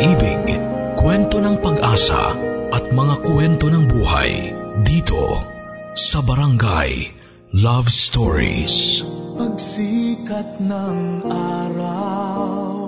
pag-ibig, kwento ng pag-asa at mga kwento ng buhay dito sa Barangay Love Stories. Pagsikat ng araw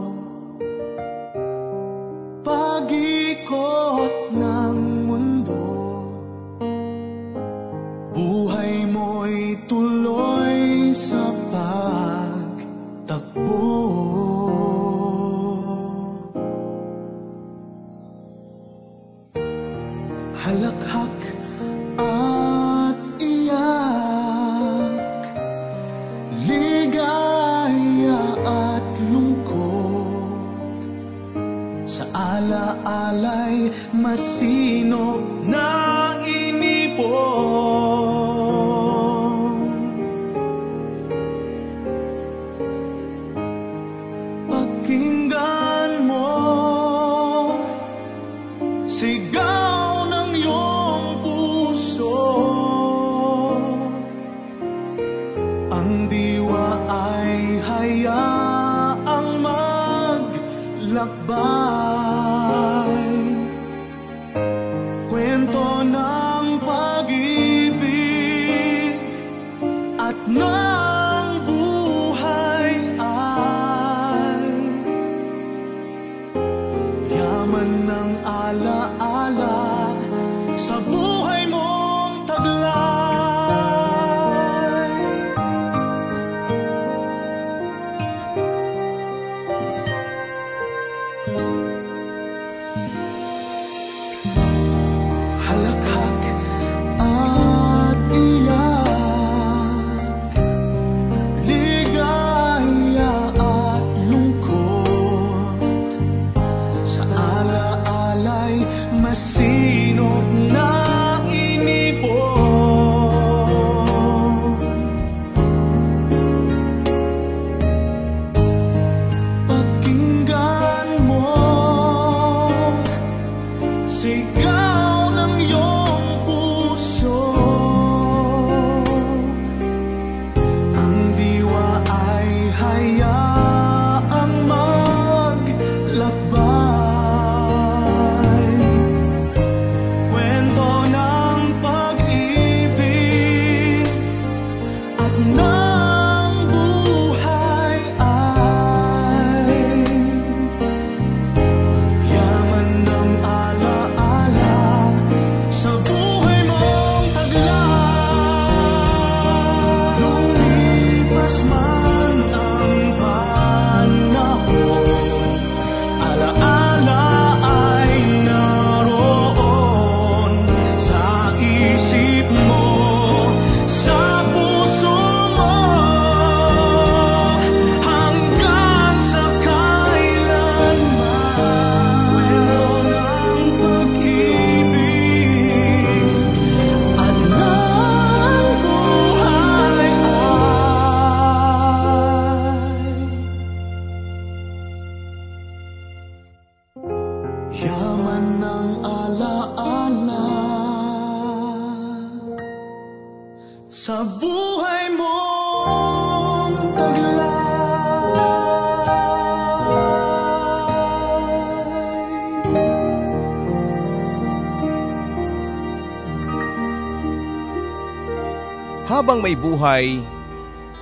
may buhay,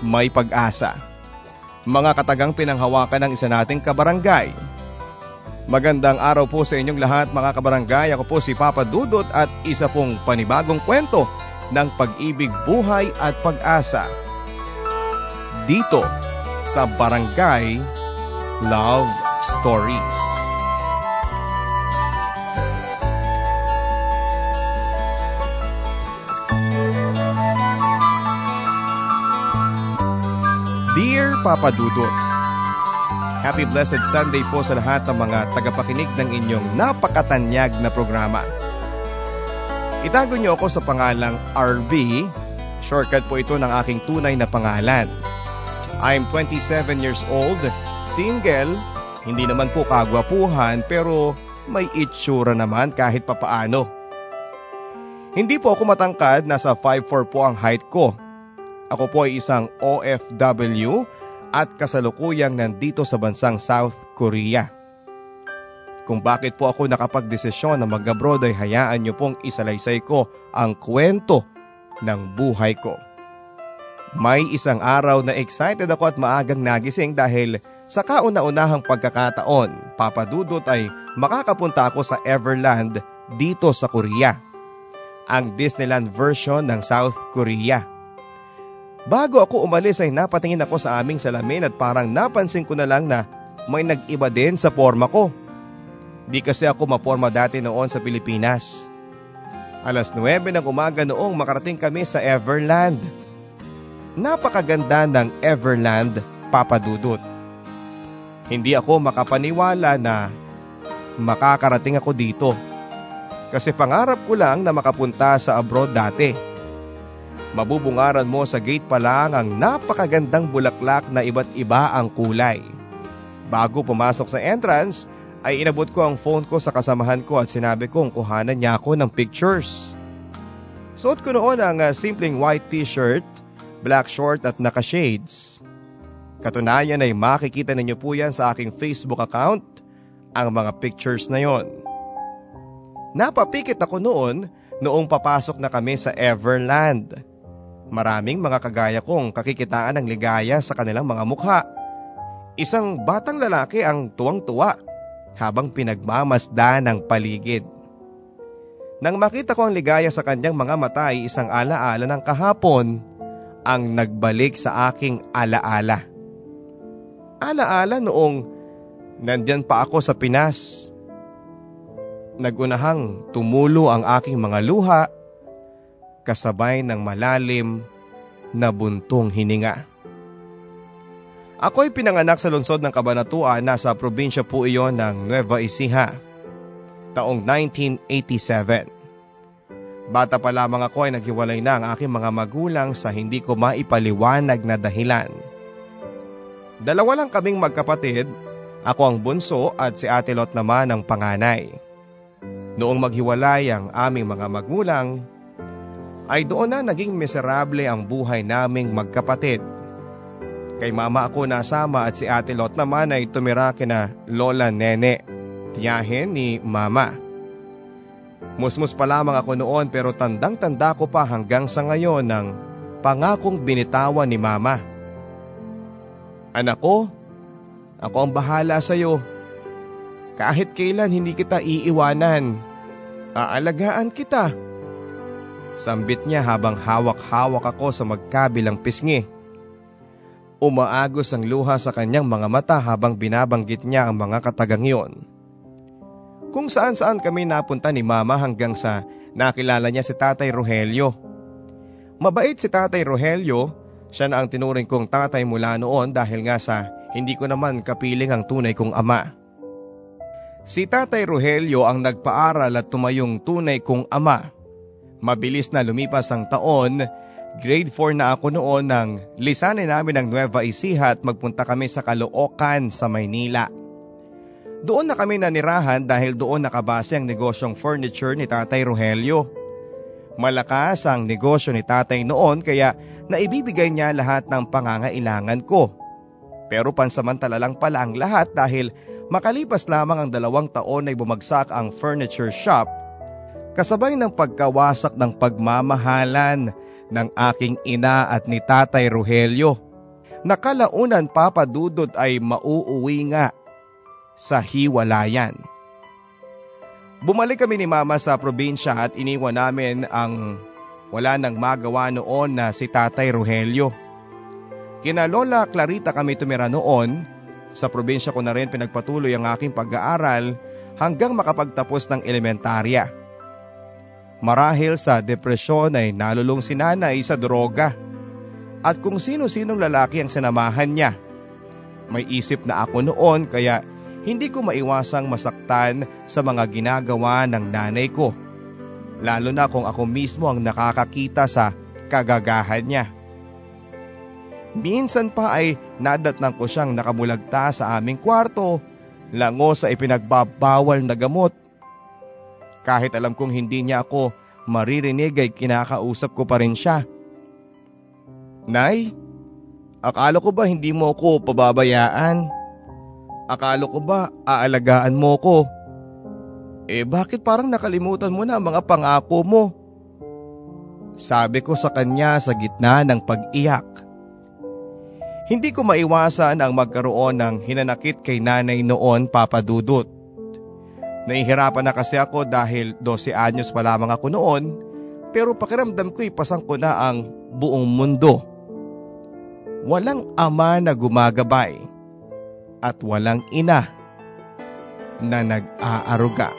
may pag-asa. Mga katagang pinanghawakan ng isa nating kabarangay. Magandang araw po sa inyong lahat mga kabarangay. Ako po si Papa Dudot at isa pong panibagong kwento ng pag-ibig, buhay at pag-asa. Dito sa Barangay Love Stories. Papa Dudut, Happy Blessed Sunday po sa lahat ng mga tagapakinig ng inyong napakatanyag na programa. Itago niyo ako sa pangalang RV. Shortcut po ito ng aking tunay na pangalan. I'm 27 years old, single, hindi naman po kagwapuhan pero may itsura naman kahit papaano. Hindi po ako matangkad, nasa 5'4 po ang height ko. Ako po ay isang OFW at kasalukuyang nandito sa bansang South Korea. Kung bakit po ako nakapagdesisyon na mag-abroad ay hayaan niyo pong isalaysay ko ang kwento ng buhay ko. May isang araw na excited ako at maagang nagising dahil sa kauna-unahang pagkakataon, papadudot ay makakapunta ako sa Everland dito sa Korea. Ang Disneyland version ng South Korea. Bago ako umalis ay napatingin ako sa aming salamin at parang napansin ko na lang na may nag-iba din sa forma ko. Di kasi ako maporma dati noon sa Pilipinas. Alas 9 ng umaga noong makarating kami sa Everland. Napakaganda ng Everland, Papa Dudut. Hindi ako makapaniwala na makakarating ako dito. Kasi pangarap ko lang na makapunta sa abroad dati. Mabubungaran mo sa gate pa lang ang napakagandang bulaklak na iba't iba ang kulay. Bago pumasok sa entrance, ay inabot ko ang phone ko sa kasamahan ko at sinabi kong kuhanan niya ako ng pictures. Suot ko noon ang uh, simpleng white t-shirt, black short at naka-shades. Katunayan ay makikita ninyo po yan sa aking Facebook account, ang mga pictures na yon. Napapikit ako noon noong papasok na kami sa Everland. Maraming mga kagaya kong kakikitaan ng ligaya sa kanilang mga mukha. Isang batang lalaki ang tuwang-tuwa habang pinagmamasda ng paligid. Nang makita ko ang ligaya sa kanyang mga mata ay isang alaala ng kahapon ang nagbalik sa aking alaala. Alaala noong nandyan pa ako sa Pinas nagunahang tumulo ang aking mga luha kasabay ng malalim na buntong hininga. Ako'y pinanganak sa lungsod ng Kabanatuan nasa probinsya po iyon ng Nueva Ecija, taong 1987. Bata pa lamang ako ay naghiwalay na ang aking mga magulang sa hindi ko maipaliwanag na dahilan. Dalawa lang kaming magkapatid, ako ang bunso at si Ate Lot naman ang panganay. Noong maghiwalay ang aming mga magulang, ay doon na naging miserable ang buhay naming magkapatid. Kay mama ako nasama at si ate Lot naman ay tumira kina Lola Nene, tiyahin ni mama. Musmus pa lamang ako noon pero tandang-tanda ko pa hanggang sa ngayon ng pangakong binitawan ni mama. Anak ko, ako ang bahala sa iyo. Kahit kailan hindi kita iiwanan. Aalagaan kita. Sambit niya habang hawak-hawak ako sa magkabilang pisngi. Umaagos ang luha sa kanyang mga mata habang binabanggit niya ang mga katagang iyon. Kung saan-saan kami napunta ni mama hanggang sa nakilala niya si tatay Rogelio. Mabait si tatay Rogelio, siya na ang tinuring kong tatay mula noon dahil nga sa hindi ko naman kapiling ang tunay kong ama. Si Tatay Rogelio ang nagpaaral at tumayong tunay kong ama. Mabilis na lumipas ang taon, grade 4 na ako noon nang lisanin namin ang Nueva Ecija at magpunta kami sa Caloocan sa Maynila. Doon na kami nanirahan dahil doon nakabase ang negosyong furniture ni Tatay Rogelio. Malakas ang negosyo ni Tatay noon kaya naibibigay niya lahat ng pangangailangan ko. Pero pansamantala lang pala ang lahat dahil Makalipas lamang ang dalawang taon ay bumagsak ang furniture shop kasabay ng pagkawasak ng pagmamahalan ng aking ina at ni Tatay Rogelio. Nakalaunan papadudod ay mauuwi nga sa hiwalayan. Bumalik kami ni Mama sa probinsya at iniwan namin ang wala nang magawa noon na si Tatay Rogelio. Kina Lola Clarita kami tumira noon sa probinsya ko na rin pinagpatuloy ang aking pag-aaral hanggang makapagtapos ng elementarya. Marahil sa depresyon ay nalulong si nanay sa droga. At kung sino-sinong lalaki ang sinamahan niya. May isip na ako noon kaya hindi ko maiwasang masaktan sa mga ginagawa ng nanay ko. Lalo na kung ako mismo ang nakakakita sa kagagahan niya. Minsan pa ay nadatnang ko siyang nakamulagta sa aming kwarto, lango sa ipinagbabawal na gamot. Kahit alam kong hindi niya ako maririnig ay kinakausap ko pa rin siya. Nay, akala ko ba hindi mo ako pababayaan? Akala ko ba aalagaan mo ko Eh bakit parang nakalimutan mo na ang mga pangako mo? Sabi ko sa kanya sa gitna ng pag-iyak. Hindi ko maiwasan ang magkaroon ng hinanakit kay nanay noon papadudot. Nahihirapan na kasi ako dahil 12 anyos pa lamang ako noon pero pakiramdam ko ipasang ko na ang buong mundo. Walang ama na gumagabay at walang ina na nag-aaruga.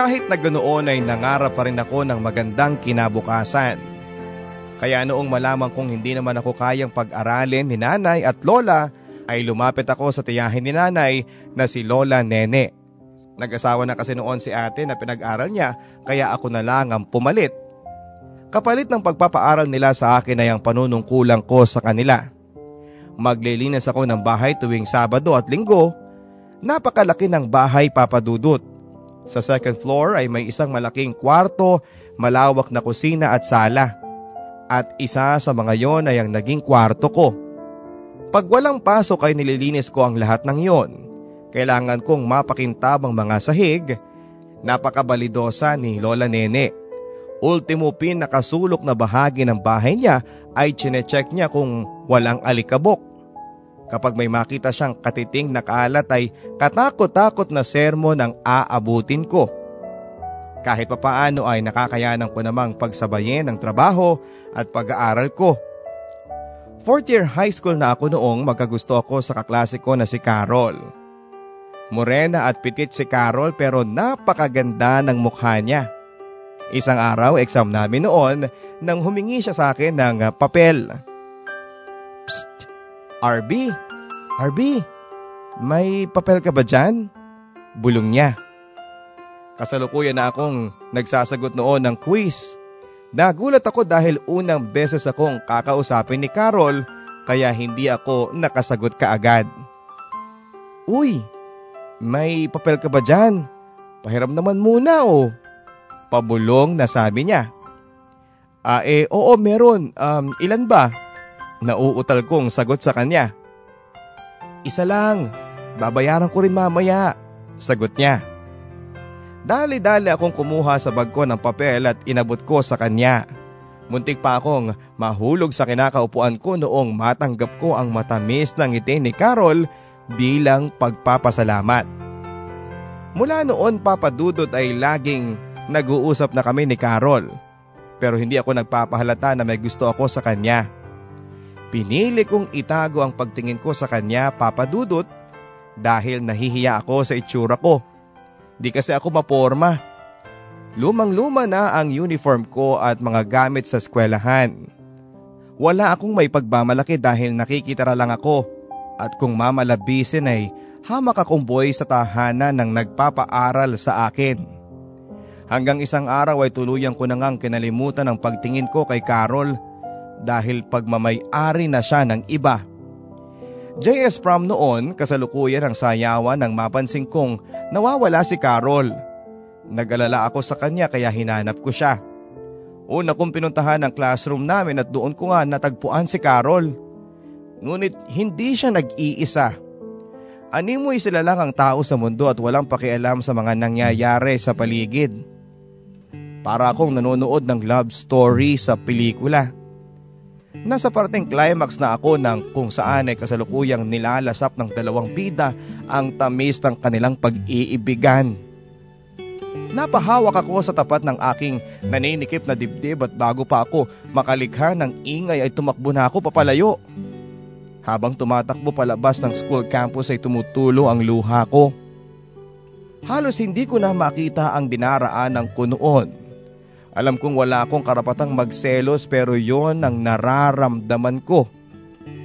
Kahit na ganoon ay nangarap pa rin ako ng magandang kinabukasan. Kaya noong malaman kong hindi naman ako kayang pag-aralin ni nanay at lola ay lumapit ako sa tiyahin ni nanay na si Lola Nene. Nag-asawa na kasi noon si ate na pinag-aral niya kaya ako na lang ang pumalit. Kapalit ng pagpapaaral nila sa akin ay ang panunungkulang ko sa kanila. Maglilinis ako ng bahay tuwing Sabado at Linggo. Napakalaki ng bahay papadudot. Sa second floor ay may isang malaking kwarto, malawak na kusina at sala. At isa sa mga yon ay ang naging kwarto ko. Pag walang pasok ay nililinis ko ang lahat ng yon. Kailangan kong mapakintab ang mga sahig. Napakabalidosa ni Lola Nene. Ultimo pin nakasulok na bahagi ng bahay niya ay chinecheck niya kung walang alikabok. Kapag may makita siyang katiting na kalat ay katakot-takot na sermon ang aabutin ko. Kahit papaano ay nakakayanan ko namang pagsabayin ang trabaho at pag-aaral ko. Fourth year high school na ako noong magkagusto ako sa kaklase ko na si Carol. Morena at pitit si Carol pero napakaganda ng mukha niya. Isang araw exam namin noon nang humingi siya sa akin ng papel. Psst! RB, RB, may papel ka ba dyan? Bulong niya. Kasalukuyan na akong nagsasagot noon ng quiz. Nagulat ako dahil unang beses akong kakausapin ni Carol kaya hindi ako nakasagot kaagad. Uy, may papel ka ba dyan? Pahiram naman muna oh. Pabulong na sabi niya. Ah eh, oo meron. Um, ilan ba? Nauutal kong sagot sa kanya. Isa lang, babayaran ko rin mamaya, sagot niya. Dali-dali akong kumuha sa bag ko ng papel at inabot ko sa kanya. Muntik pa akong mahulog sa kinakaupuan ko noong matanggap ko ang matamis ng ngiti ni Carol bilang pagpapasalamat. Mula noon papadudot ay laging nag-uusap na kami ni Carol. Pero hindi ako nagpapahalata na may gusto ako sa kanya. Pinili kong itago ang pagtingin ko sa kanya papadudot dahil nahihiya ako sa itsura ko. Di kasi ako maporma. Lumang-luma na ang uniform ko at mga gamit sa eskwelahan. Wala akong may pagmamalaki dahil nakikitara lang ako at kung mamalabisin ay hamak akong boy sa tahanan ng nagpapaaral sa akin. Hanggang isang araw ay tuluyan ko na ngang kinalimutan ang pagtingin ko kay Carol dahil pagmamay-ari na siya ng iba. JS prom noon kasalukuyan ang sayawan nang mapansin kong nawawala si Carol. Nagalala ako sa kanya kaya hinanap ko siya. Una kong pinuntahan ang classroom namin at doon ko nga natagpuan si Carol. Ngunit hindi siya nag-iisa. Animoy sila lang ang tao sa mundo at walang pakialam sa mga nangyayari sa paligid. Para akong nanonood ng love story sa pelikula. Nasa parteng climax na ako ng kung saan ay kasalukuyang nilalasap ng dalawang bida ang tamis ng kanilang pag-iibigan. Napahawak ako sa tapat ng aking naninikip na dibdib at bago pa ako makalikha ng ingay ay tumakbo na ako papalayo. Habang tumatakbo palabas ng school campus ay tumutulo ang luha ko. Halos hindi ko na makita ang dinaraanan ko noon. Alam kong wala akong karapatang magselos pero yon ang nararamdaman ko.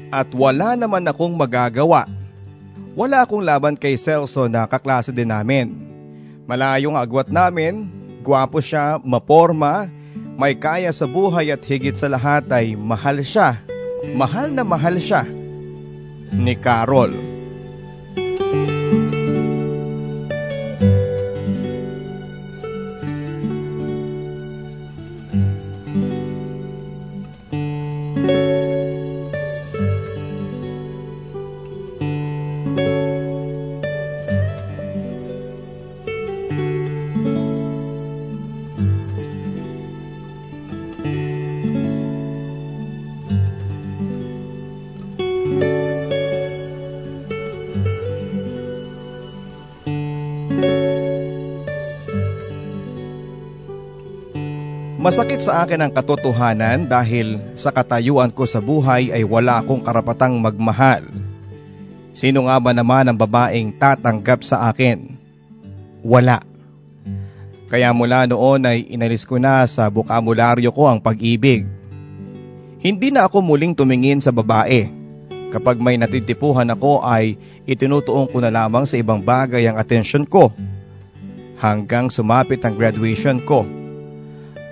At wala naman akong magagawa. Wala akong laban kay Celso na kaklase din namin. Malayong agwat namin, gwapo siya, maporma, may kaya sa buhay at higit sa lahat ay mahal siya. Mahal na mahal siya. Ni Carol. Masakit sa akin ang katotohanan dahil sa katayuan ko sa buhay ay wala akong karapatang magmahal. Sino nga ba naman ang babaeng tatanggap sa akin? Wala. Kaya mula noon ay inalis ko na sa bukabularyo ko ang pag-ibig. Hindi na ako muling tumingin sa babae. Kapag may natitipuhan ako ay itinutuong ko na lamang sa ibang bagay ang atensyon ko. Hanggang sumapit ang graduation ko.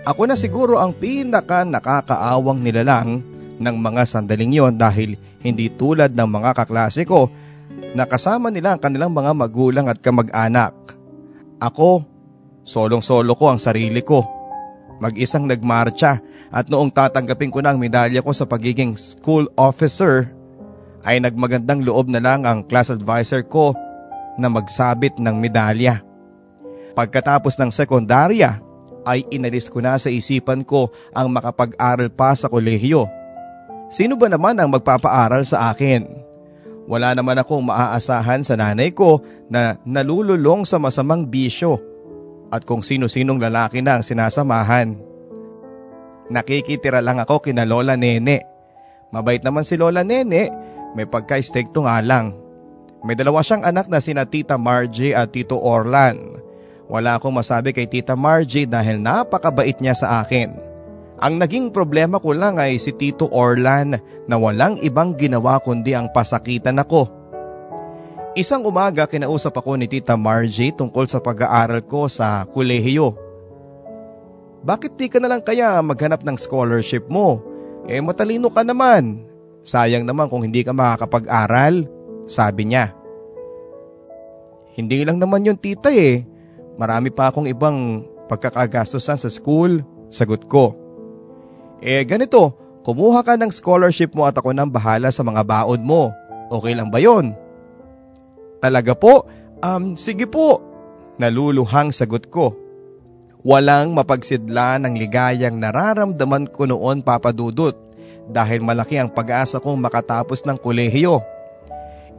Ako na siguro ang pinaka nakakaawang nilalang ng mga sandaling yon dahil hindi tulad ng mga kaklase ko na kasama nila ang kanilang mga magulang at kamag-anak. Ako, solong-solo ko ang sarili ko. Mag-isang nagmarcha at noong tatanggapin ko na ang medalya ko sa pagiging school officer, ay nagmagandang loob na lang ang class advisor ko na magsabit ng medalya. Pagkatapos ng sekundarya, ay inalis ko na sa isipan ko ang makapag-aral pa sa kolehiyo. Sino ba naman ang magpapaaral sa akin? Wala naman akong maaasahan sa nanay ko na nalululong sa masamang bisyo at kung sino-sinong lalaki na ang sinasamahan. Nakikitira lang ako kina Lola Nene. Mabait naman si Lola Nene, may pagka-istekto nga lang. May dalawa siyang anak na sina Tita Margie at Tito Orlan. Wala akong masabi kay Tita Margie dahil napakabait niya sa akin. Ang naging problema ko lang ay si Tito Orlan na walang ibang ginawa kundi ang pasakitan ako. Isang umaga kinausap ako ni Tita Margie tungkol sa pag-aaral ko sa kulehiyo. Bakit di ka na lang kaya maghanap ng scholarship mo? Eh matalino ka naman. Sayang naman kung hindi ka makakapag-aral, sabi niya. Hindi lang naman yung tita eh. Marami pa akong ibang pagkakagastusan sa school, sagot ko. Eh ganito, kumuha ka ng scholarship mo at ako nang bahala sa mga baon mo. Okay lang ba yon? Talaga po? Um, sige po. Naluluhang sagot ko. Walang mapagsidla ng ligayang nararamdaman ko noon papadudot dahil malaki ang pag-asa kong makatapos ng kolehiyo.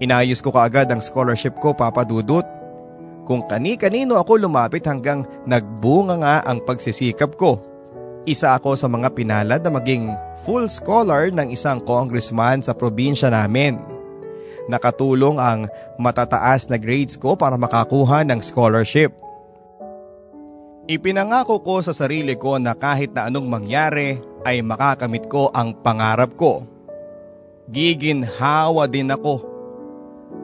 Inayos ko kaagad ang scholarship ko papadudot kung kani-kanino ako lumapit hanggang nagbunga nga ang pagsisikap ko. Isa ako sa mga pinalad na maging full scholar ng isang congressman sa probinsya namin. Nakatulong ang matataas na grades ko para makakuha ng scholarship. Ipinangako ko sa sarili ko na kahit na anong mangyari ay makakamit ko ang pangarap ko. Giginhawa din ako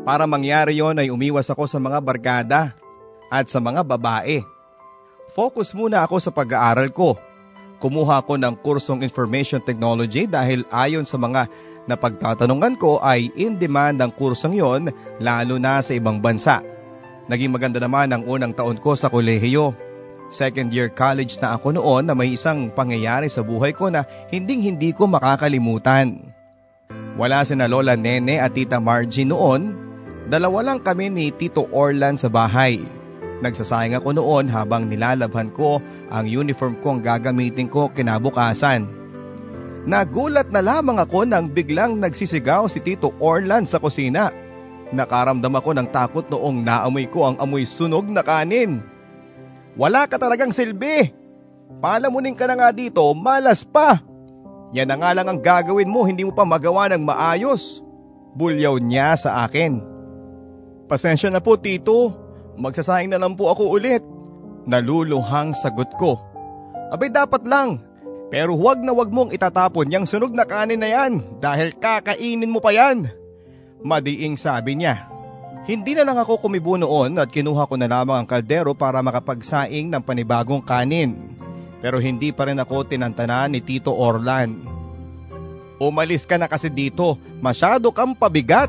para mangyari yon ay umiwas ako sa mga barkada at sa mga babae. Focus muna ako sa pag-aaral ko. Kumuha ako ng kursong Information Technology dahil ayon sa mga napagtatanungan ko ay in demand ang kursong yon lalo na sa ibang bansa. Naging maganda naman ang unang taon ko sa kolehiyo. Second year college na ako noon na may isang pangyayari sa buhay ko na hinding hindi ko makakalimutan. Wala si na Lola Nene at Tita Margie noon Dalawa lang kami ni Tito Orlan sa bahay. Nagsasayang ako noon habang nilalabhan ko ang uniform ko ang gagamitin ko kinabukasan. Nagulat na lamang ako nang biglang nagsisigaw si Tito Orlan sa kusina. Nakaramdam ako ng takot noong naamoy ko ang amoy sunog na kanin. Wala ka talagang silbi! Palamunin ka na nga dito, malas pa! Yan na nga lang ang gagawin mo, hindi mo pa magawa ng maayos. Bulyaw niya sa akin. Pasensya na po tito, magsasaing na lang po ako ulit. Naluluhang sagot ko. Abay dapat lang, pero huwag na huwag mong itatapon yung sunog na kanin na yan dahil kakainin mo pa yan. Madiing sabi niya. Hindi na lang ako kumibo noon at kinuha ko na lamang ang kaldero para makapagsaing ng panibagong kanin. Pero hindi pa rin ako tinantanan ni Tito Orlan. Umalis ka na kasi dito, masyado kang pabigat.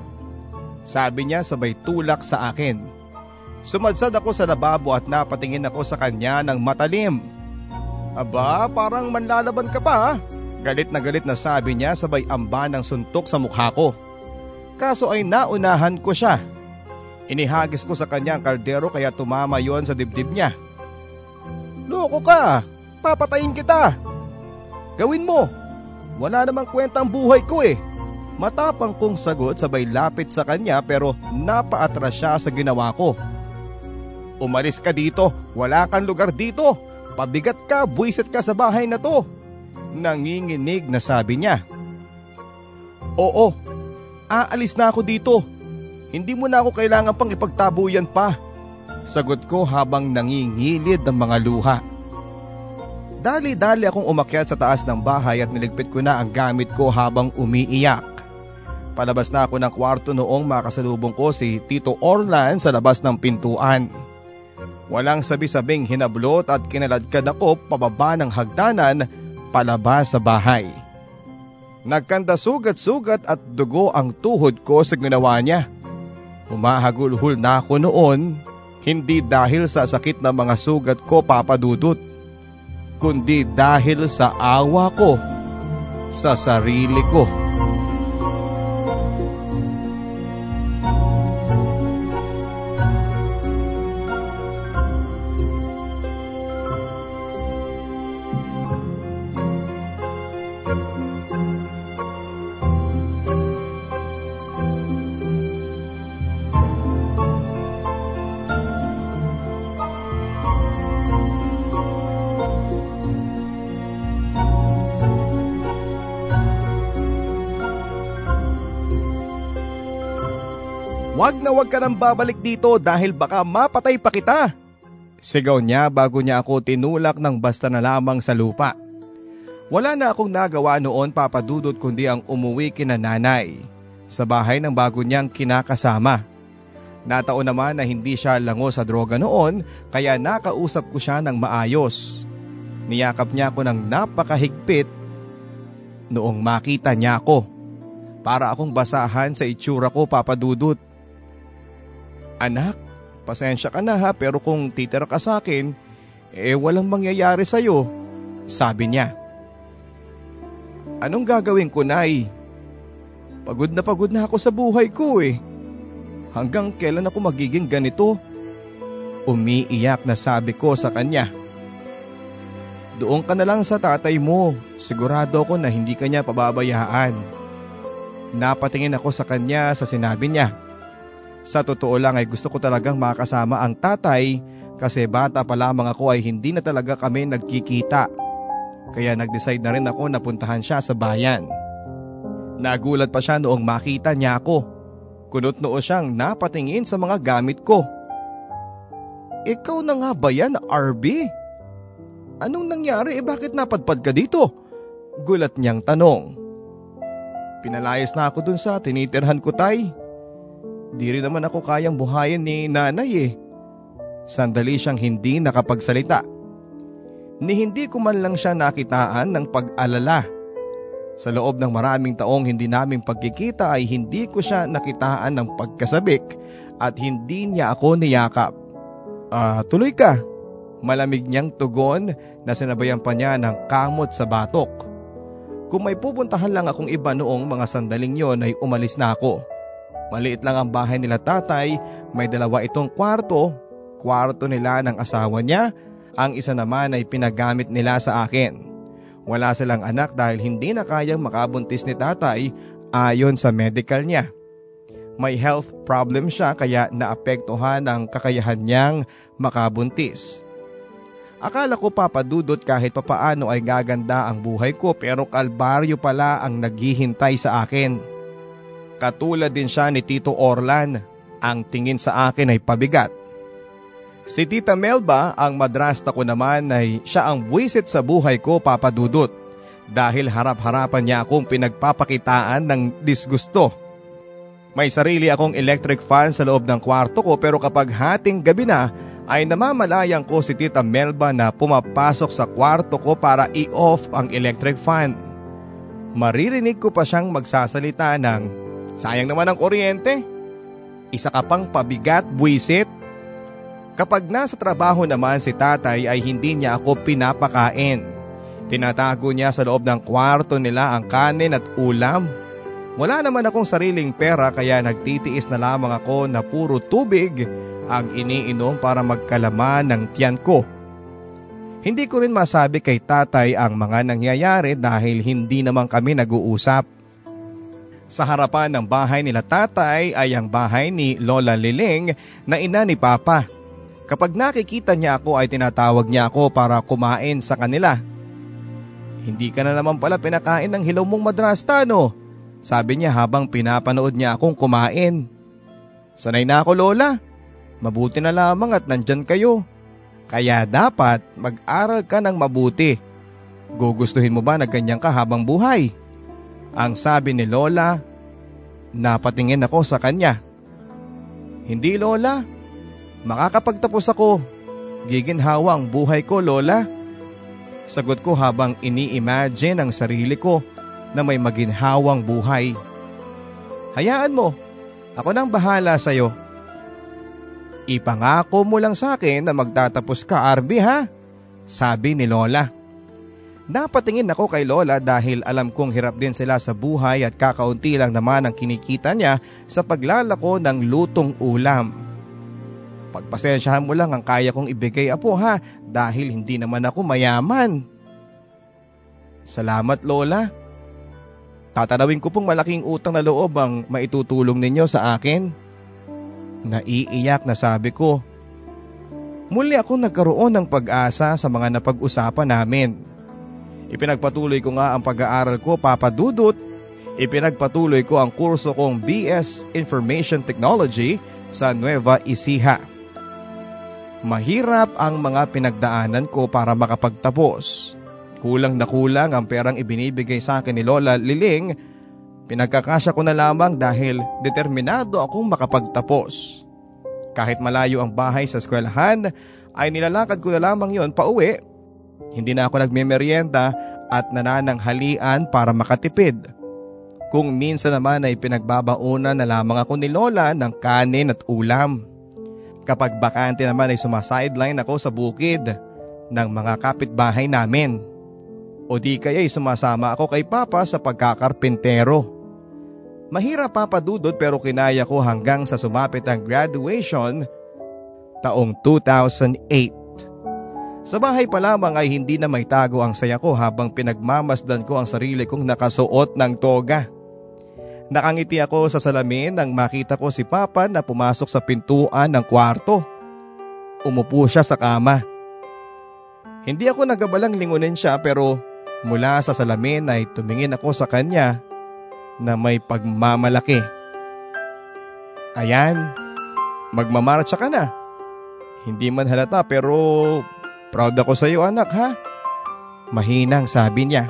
Sabi niya sabay tulak sa akin. Sumadsad ako sa lababo at napatingin ako sa kanya ng matalim. Aba, parang manlalaban ka pa Galit na galit na sabi niya sabay amba ng suntok sa mukha ko. Kaso ay naunahan ko siya. Inihagis ko sa kanya ang kaldero kaya tumama yon sa dibdib niya. Loko ka! Papatayin kita! Gawin mo! Wala namang kwentang buhay ko eh! Matapang kong sagot sabay lapit sa kanya pero napaatras siya sa ginawa ko. Umalis ka dito, wala kang lugar dito. Pabigat ka, buwisit ka sa bahay na to. Nanginginig na sabi niya. Oo, aalis na ako dito. Hindi mo na ako kailangan pang ipagtabuyan pa. Sagot ko habang nangingilid ng mga luha. Dali-dali akong umakyat sa taas ng bahay at niligpit ko na ang gamit ko habang umiiyak. Palabas na ako ng kwarto noong makasalubong ko si Tito Orlan sa labas ng pintuan. Walang sabi-sabing hinablot at kinaladkad ako pababa ng hagdanan palabas sa bahay. Nagkanda sugat-sugat at dugo ang tuhod ko sa ginawa niya. Humahagulhul na ako noon, hindi dahil sa sakit ng mga sugat ko papadudot, kundi dahil sa awa ko sa sarili ko. Nang babalik dito dahil baka mapatay pa kita. Sigaw niya bago niya ako tinulak ng basta na lamang sa lupa. Wala na akong nagawa noon papadudot kundi ang umuwi kina nanay sa bahay ng bago niyang kinakasama. Nataon naman na hindi siya lango sa droga noon kaya nakausap ko siya ng maayos. Niyakap niya ako ng napakahigpit noong makita niya ako. Para akong basahan sa itsura ko papadudot. Anak, pasensya ka na ha pero kung titira ka sa akin, eh walang mangyayari sa'yo, sabi niya. Anong gagawin ko, Nay? Pagod na pagod na ako sa buhay ko eh. Hanggang kailan ako magiging ganito? Umiiyak na sabi ko sa kanya. Doon ka na lang sa tatay mo. Sigurado ako na hindi kanya pababayaan. Napatingin ako sa kanya sa sinabi niya. Sa totoo lang ay gusto ko talagang makasama ang tatay kasi bata pa lamang ako ay hindi na talaga kami nagkikita. Kaya nag-decide na rin ako na puntahan siya sa bayan. Nagulat pa siya noong makita niya ako. Kunot noo siyang napatingin sa mga gamit ko. Ikaw na nga ba yan, RB? Anong nangyari eh bakit napadpad ka dito? Gulat niyang tanong. Pinalayas na ako dun sa tinitirhan ko tay. Di rin naman ako kayang buhayin ni nanay eh. Sandali siyang hindi nakapagsalita. Ni hindi ko man lang siya nakitaan ng pag-alala. Sa loob ng maraming taong hindi naming pagkikita ay hindi ko siya nakitaan ng pagkasabik at hindi niya ako niyakap. Ah, uh, tuloy ka. Malamig niyang tugon na sinabayan pa niya ng kamot sa batok. Kung may pupuntahan lang akong iba noong mga sandaling yon ay umalis na ako. Maliit lang ang bahay nila tatay, may dalawa itong kwarto, kwarto nila ng asawa niya, ang isa naman ay pinagamit nila sa akin. Wala silang anak dahil hindi na kayang makabuntis ni tatay ayon sa medical niya. May health problem siya kaya naapektuhan ang kakayahan niyang makabuntis. Akala ko papadudot kahit papaano ay gaganda ang buhay ko pero kalbaryo pala ang naghihintay sa akin. Katulad din siya ni Tito Orlan, ang tingin sa akin ay pabigat. Si Tita Melba, ang madrasta ko naman ay siya ang buwisit sa buhay ko papadudot dahil harap-harapan niya akong pinagpapakitaan ng disgusto. May sarili akong electric fan sa loob ng kwarto ko pero kapag hating gabi na ay namamalayang ko si Tita Melba na pumapasok sa kwarto ko para i-off ang electric fan. Maririnig ko pa siyang magsasalita ng, Sayang naman ang kuryente. Isa ka pang pabigat, buwisit. Kapag nasa trabaho naman si tatay ay hindi niya ako pinapakain. Tinatago niya sa loob ng kwarto nila ang kanin at ulam. Wala naman akong sariling pera kaya nagtitiis na lamang ako na puro tubig ang iniinom para magkalaman ng tiyan ko. Hindi ko rin masabi kay tatay ang mga nangyayari dahil hindi naman kami nag-uusap. Sa harapan ng bahay nila tatay ay ang bahay ni Lola Liling na ina ni Papa. Kapag nakikita niya ako ay tinatawag niya ako para kumain sa kanila. Hindi ka na naman pala pinakain ng hilaw mong madrasta no? Sabi niya habang pinapanood niya akong kumain. Sanay na ako lola. Mabuti na lamang at nandyan kayo. Kaya dapat mag-aral ka ng mabuti. Gugustuhin mo ba na ganyan ka habang buhay? Ang sabi ni Lola, napatingin ako sa kanya. Hindi Lola, makakapagtapos ako. Giginhawa ang buhay ko Lola. Sagot ko habang ini-imagine ang sarili ko na may maginhawang buhay. Hayaan mo, ako nang bahala sa iyo. Ipangako mo lang sa akin na magtatapos ka Arby ha? Sabi ni Lola. Napatingin ako kay Lola dahil alam kong hirap din sila sa buhay at kakaunti lang naman ang kinikita niya sa paglalako ng lutong ulam. Pagpasensyahan mo lang ang kaya kong ibigay apo ha dahil hindi naman ako mayaman. Salamat Lola. Tatanawin ko pong malaking utang na loob ang maitutulong ninyo sa akin. Naiiyak na sabi ko. Muli ako nagkaroon ng pag-asa sa mga napag-usapan namin. Ipinagpatuloy ko nga ang pag-aaral ko papadudot. Ipinagpatuloy ko ang kurso kong BS Information Technology sa Nueva Ecija. Mahirap ang mga pinagdaanan ko para makapagtapos. Kulang na kulang ang perang ibinibigay sa akin ni Lola Liling. Pinagkakasya ko na lamang dahil determinado akong makapagtapos. Kahit malayo ang bahay sa eskwelahan, ay nilalakad ko na lamang yon pa hindi na ako nagmemeryenda at nanananghalian para makatipid. Kung minsan naman ay pinagbabauna na lamang ako ni Lola ng kanin at ulam. Kapag bakante naman ay sumasideline ako sa bukid ng mga kapitbahay namin. O di kaya ay sumasama ako kay Papa sa pagkakarpintero. Mahirap papadudod pero kinaya ko hanggang sa sumapit ang graduation taong 2008. Sa bahay pa lamang ay hindi na may tago ang saya ko habang pinagmamasdan ko ang sarili kong nakasuot ng toga. Nakangiti ako sa salamin nang makita ko si Papa na pumasok sa pintuan ng kwarto. Umupo siya sa kama. Hindi ako nagabalang lingunin siya pero mula sa salamin ay tumingin ako sa kanya na may pagmamalaki. Ayan, magmamarcha ka na. Hindi man halata pero Proud ako sa iyo anak ha. Mahinang sabi niya.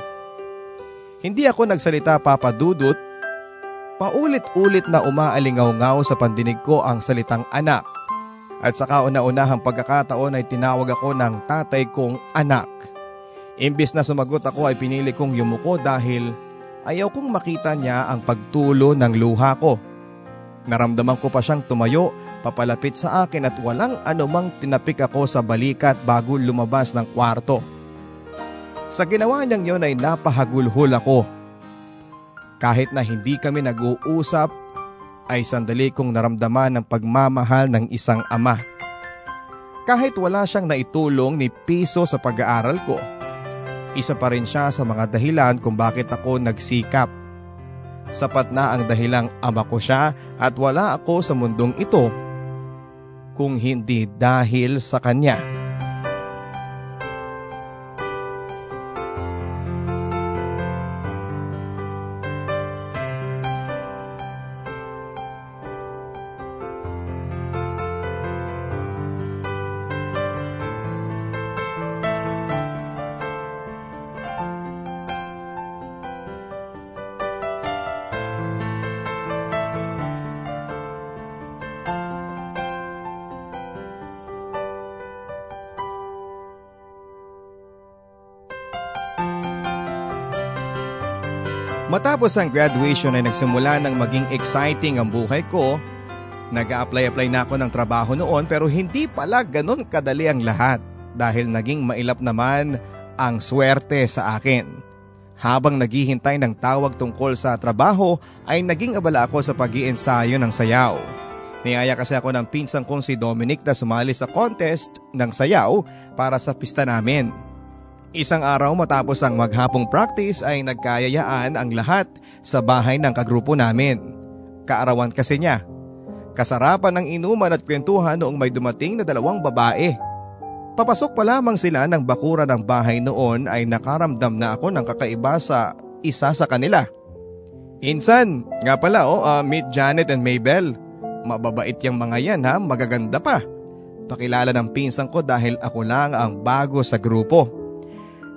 Hindi ako nagsalita papadudot. Paulit-ulit na umaalingaw-ngaw sa pandinig ko ang salitang anak. At sa kauna-unahang pagkakataon ay tinawag ako ng tatay kong anak. Imbis na sumagot ako ay pinili kong yumuko dahil ayaw kong makita niya ang pagtulo ng luha ko. Naramdaman ko pa siyang tumayo papalapit sa akin at walang anumang tinapik ako sa balikat bago lumabas ng kwarto. Sa ginawa niyang yon ay napahagulhol ako. Kahit na hindi kami nag-uusap, ay sandali kong naramdaman ang pagmamahal ng isang ama. Kahit wala siyang naitulong ni piso sa pag-aaral ko, isa pa rin siya sa mga dahilan kung bakit ako nagsikap Sapat na ang dahilang ama ko siya at wala ako sa mundong ito kung hindi dahil sa kanya. Matapos ang graduation ay nagsimula ng maging exciting ang buhay ko. Nag-a-apply-apply na ako ng trabaho noon pero hindi pala ganun kadali ang lahat dahil naging mailap naman ang swerte sa akin. Habang naghihintay ng tawag tungkol sa trabaho ay naging abala ako sa pag ensayo ng sayaw. Niyaya kasi ako ng pinsang kong si Dominic na sumali sa contest ng sayaw para sa pista namin. Isang araw matapos ang maghapong practice ay nagkayayaan ang lahat sa bahay ng kagrupo namin. Kaarawan kasi niya. Kasarapan ng inuman at kwentuhan noong may dumating na dalawang babae. Papasok pa lamang sila ng bakura ng bahay noon ay nakaramdam na ako ng kakaiba sa isa sa kanila. Insan, nga pala oh, uh, meet Janet and Maybell. Mababait yung mga yan ha, magaganda pa. Pakilala ng pinsan ko dahil ako lang ang bago sa grupo.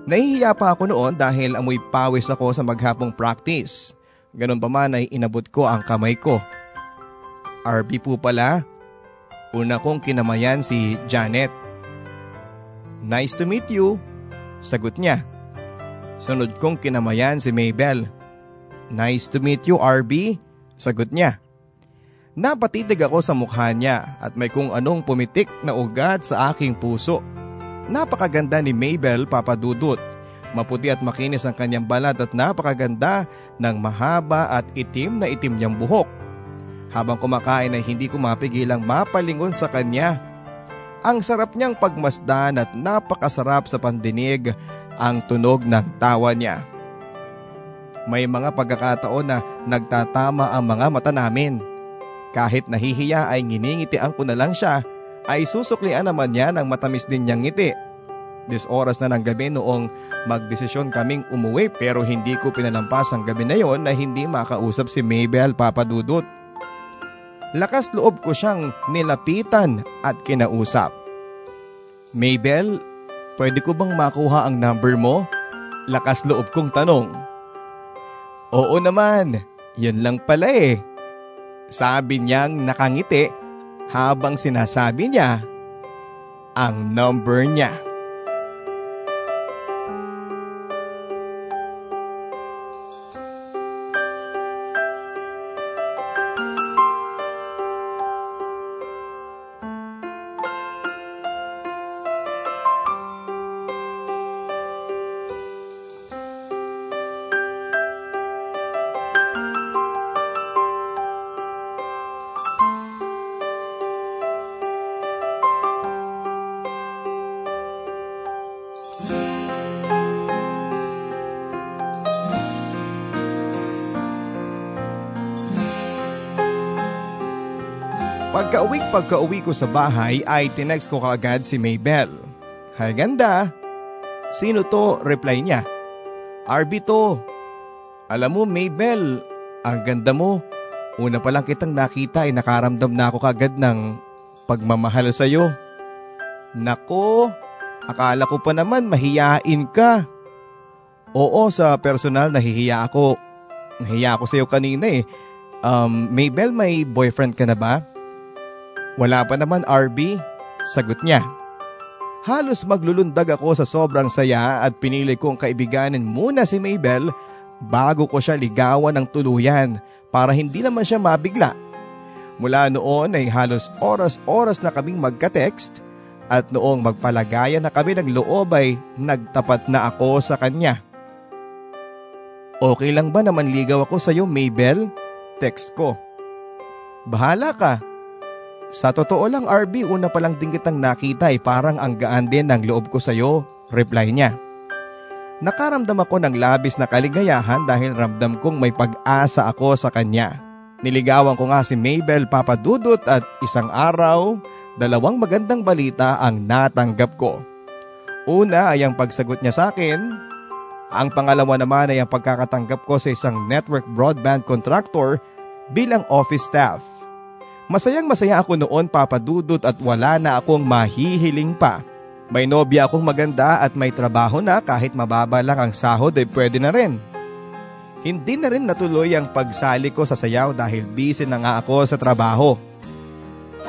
Nahihiya pa ako noon dahil amoy pawis ako sa maghapong practice. Ganun pa man ay inabot ko ang kamay ko. RB po pala. Una kong kinamayan si Janet. Nice to meet you. Sagot niya. Sunod kong kinamayan si Maybell. Nice to meet you, RB. Sagot niya. Napatitig ako sa mukha niya at may kung anong pumitik na ugat sa aking puso. Napakaganda ni Maybell papadudot. Maputi at makinis ang kanyang balat at napakaganda ng mahaba at itim na itim niyang buhok. Habang kumakain ay hindi ko mapigilang mapalingon sa kanya. Ang sarap niyang pagmasdan at napakasarap sa pandinig ang tunog ng tawa niya. May mga pagkakataon na nagtatama ang mga mata namin. Kahit nahihiya ay nginingitian ko na lang siya ay susuklian naman niya ng matamis din niyang ngiti. Dis oras na ng gabi noong magdesisyon kaming umuwi pero hindi ko pinalampas ang gabi na yon na hindi makausap si Maybell papadudot. Lakas loob ko siyang nilapitan at kinausap. Maybell, pwede ko bang makuha ang number mo? Lakas loob kong tanong. Oo naman, yun lang pala eh. Sabi niyang nakangiti habang sinasabi niya ang number niya. Pagka-uwi ko sa bahay ay tinext ko kaagad si Maybell. Hay ganda. Sino to? Reply niya. RB to. Alam mo Maybell, ang ganda mo. Una pa lang kitang nakita ay nakaramdam na ako kagad ng pagmamahal sa iyo. Nako, akala ko pa naman mahiyain ka. Oo, sa personal nahihiya ako. Nahiya ako sa iyo kanina eh. Um, Maybell, may boyfriend ka na ba? Wala pa naman RB, sagot niya. Halos maglulundag ako sa sobrang saya at pinili kong kaibiganin muna si Maybell bago ko siya ligawan ng tuluyan para hindi naman siya mabigla. Mula noon ay halos oras-oras na kaming magka-text at noong magpalagayan na kami ng loob ay nagtapat na ako sa kanya. Okay lang ba naman ligaw ako sa iyo, Maybell? Text ko. Bahala ka. Sa totoo lang RB, una pa lang din kitang nakita ay parang ang gaan din ng loob ko sa iyo, reply niya. Nakaramdam ako ng labis na kaligayahan dahil ramdam kong may pag-asa ako sa kanya. Niligawan ko nga si Maybell papadudot at isang araw, dalawang magandang balita ang natanggap ko. Una ay ang pagsagot niya sa akin. Ang pangalawa naman ay ang pagkakatanggap ko sa isang network broadband contractor bilang office staff. Masayang masaya ako noon papadudot at wala na akong mahihiling pa. May nobya akong maganda at may trabaho na kahit mababa lang ang sahod ay pwede na rin. Hindi na rin natuloy ang pagsali ko sa sayaw dahil busy na nga ako sa trabaho.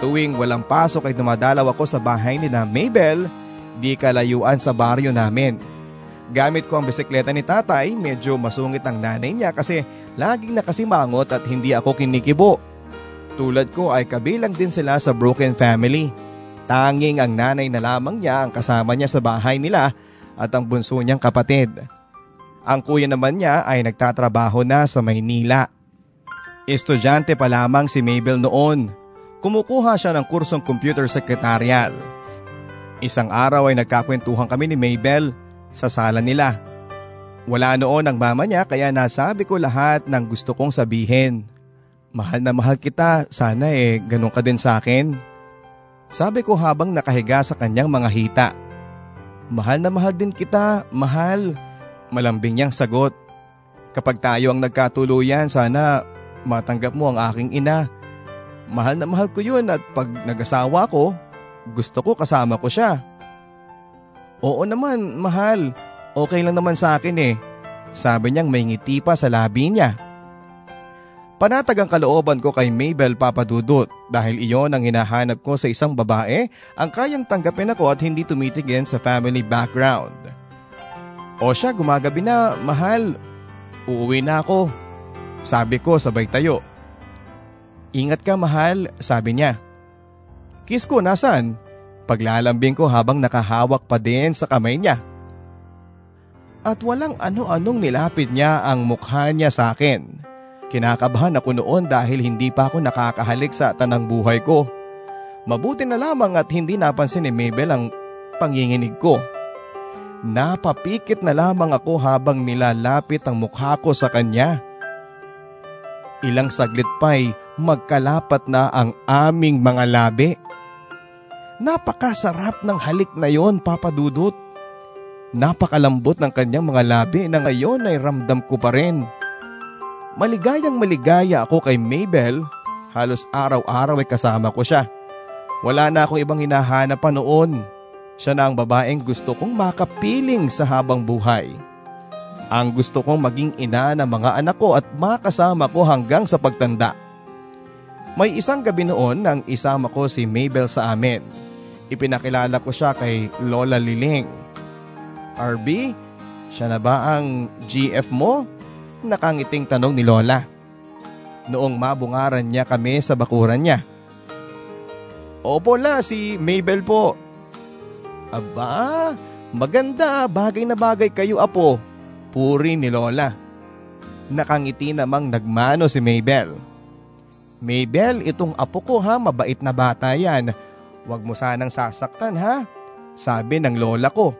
Tuwing walang pasok ay dumadalaw ako sa bahay ni na Maybell, di kalayuan sa baryo namin. Gamit ko ang bisikleta ni tatay, medyo masungit ang nanay niya kasi laging nakasimangot at hindi ako kinikibo. Tulad ko ay kabilang din sila sa broken family. Tanging ang nanay na lamang niya ang kasama niya sa bahay nila at ang bunso niyang kapatid. Ang kuya naman niya ay nagtatrabaho na sa Maynila. Estudyante pa lamang si Mabel noon. Kumukuha siya ng kursong computer secretarial. Isang araw ay nagkakwentuhan kami ni Mabel sa sala nila. Wala noon ang mama niya kaya nasabi ko lahat ng gusto kong sabihin. Mahal na mahal kita, sana eh ganun ka din sa akin. Sabi ko habang nakahiga sa kanyang mga hita. Mahal na mahal din kita, mahal. Malambing niyang sagot. Kapag tayo ang nagkatuluyan, sana matanggap mo ang aking ina. Mahal na mahal ko yun at pag nag-asawa ko, gusto ko kasama ko siya. Oo naman, mahal. Okay lang naman sa akin eh. Sabi niyang may ngiti pa sa labi niya. Panatag ang kalooban ko kay Mabel Papadudot dahil iyon ang hinahanap ko sa isang babae ang kayang tanggapin ako at hindi tumitigin sa family background. O siya gumagabi na, mahal, uuwi na ako. Sabi ko sabay tayo. Ingat ka mahal, sabi niya. Kiss ko nasan? Paglalambing ko habang nakahawak pa din sa kamay niya. At walang ano-anong nilapit niya ang mukha niya sa akin. Kinakabahan ako noon dahil hindi pa ako nakakahalik sa tanang buhay ko. Mabuti na lamang at hindi napansin ni Mabel ang panginginig ko. Napapikit na lamang ako habang nilalapit ang mukha ko sa kanya. Ilang saglit pa'y magkalapat na ang aming mga labi. Napakasarap ng halik na yon, Papa Dudut. Napakalambot ng kanyang mga labi na ngayon ay ramdam ko pa rin. Maligayang maligaya ako kay Mabel. Halos araw-araw ay kasama ko siya. Wala na akong ibang hinahanap pa noon. Siya na ang babaeng gusto kong makapiling sa habang buhay. Ang gusto kong maging ina ng mga anak ko at makasama ko hanggang sa pagtanda. May isang gabi noon nang isama ko si Mabel sa amin. Ipinakilala ko siya kay Lola Liling. RB, siya na ba ang GF mo? Nakangiting tanong ni Lola. Noong mabungaran niya kami sa bakuran niya. Opo la, si Mabel po. Aba, maganda, bagay na bagay kayo apo. Puri ni Lola. Nakangiti namang nagmano si Mabel. Mabel, itong apo ko ha, mabait na bata yan. Huwag mo sanang sasaktan ha, sabi ng lola ko.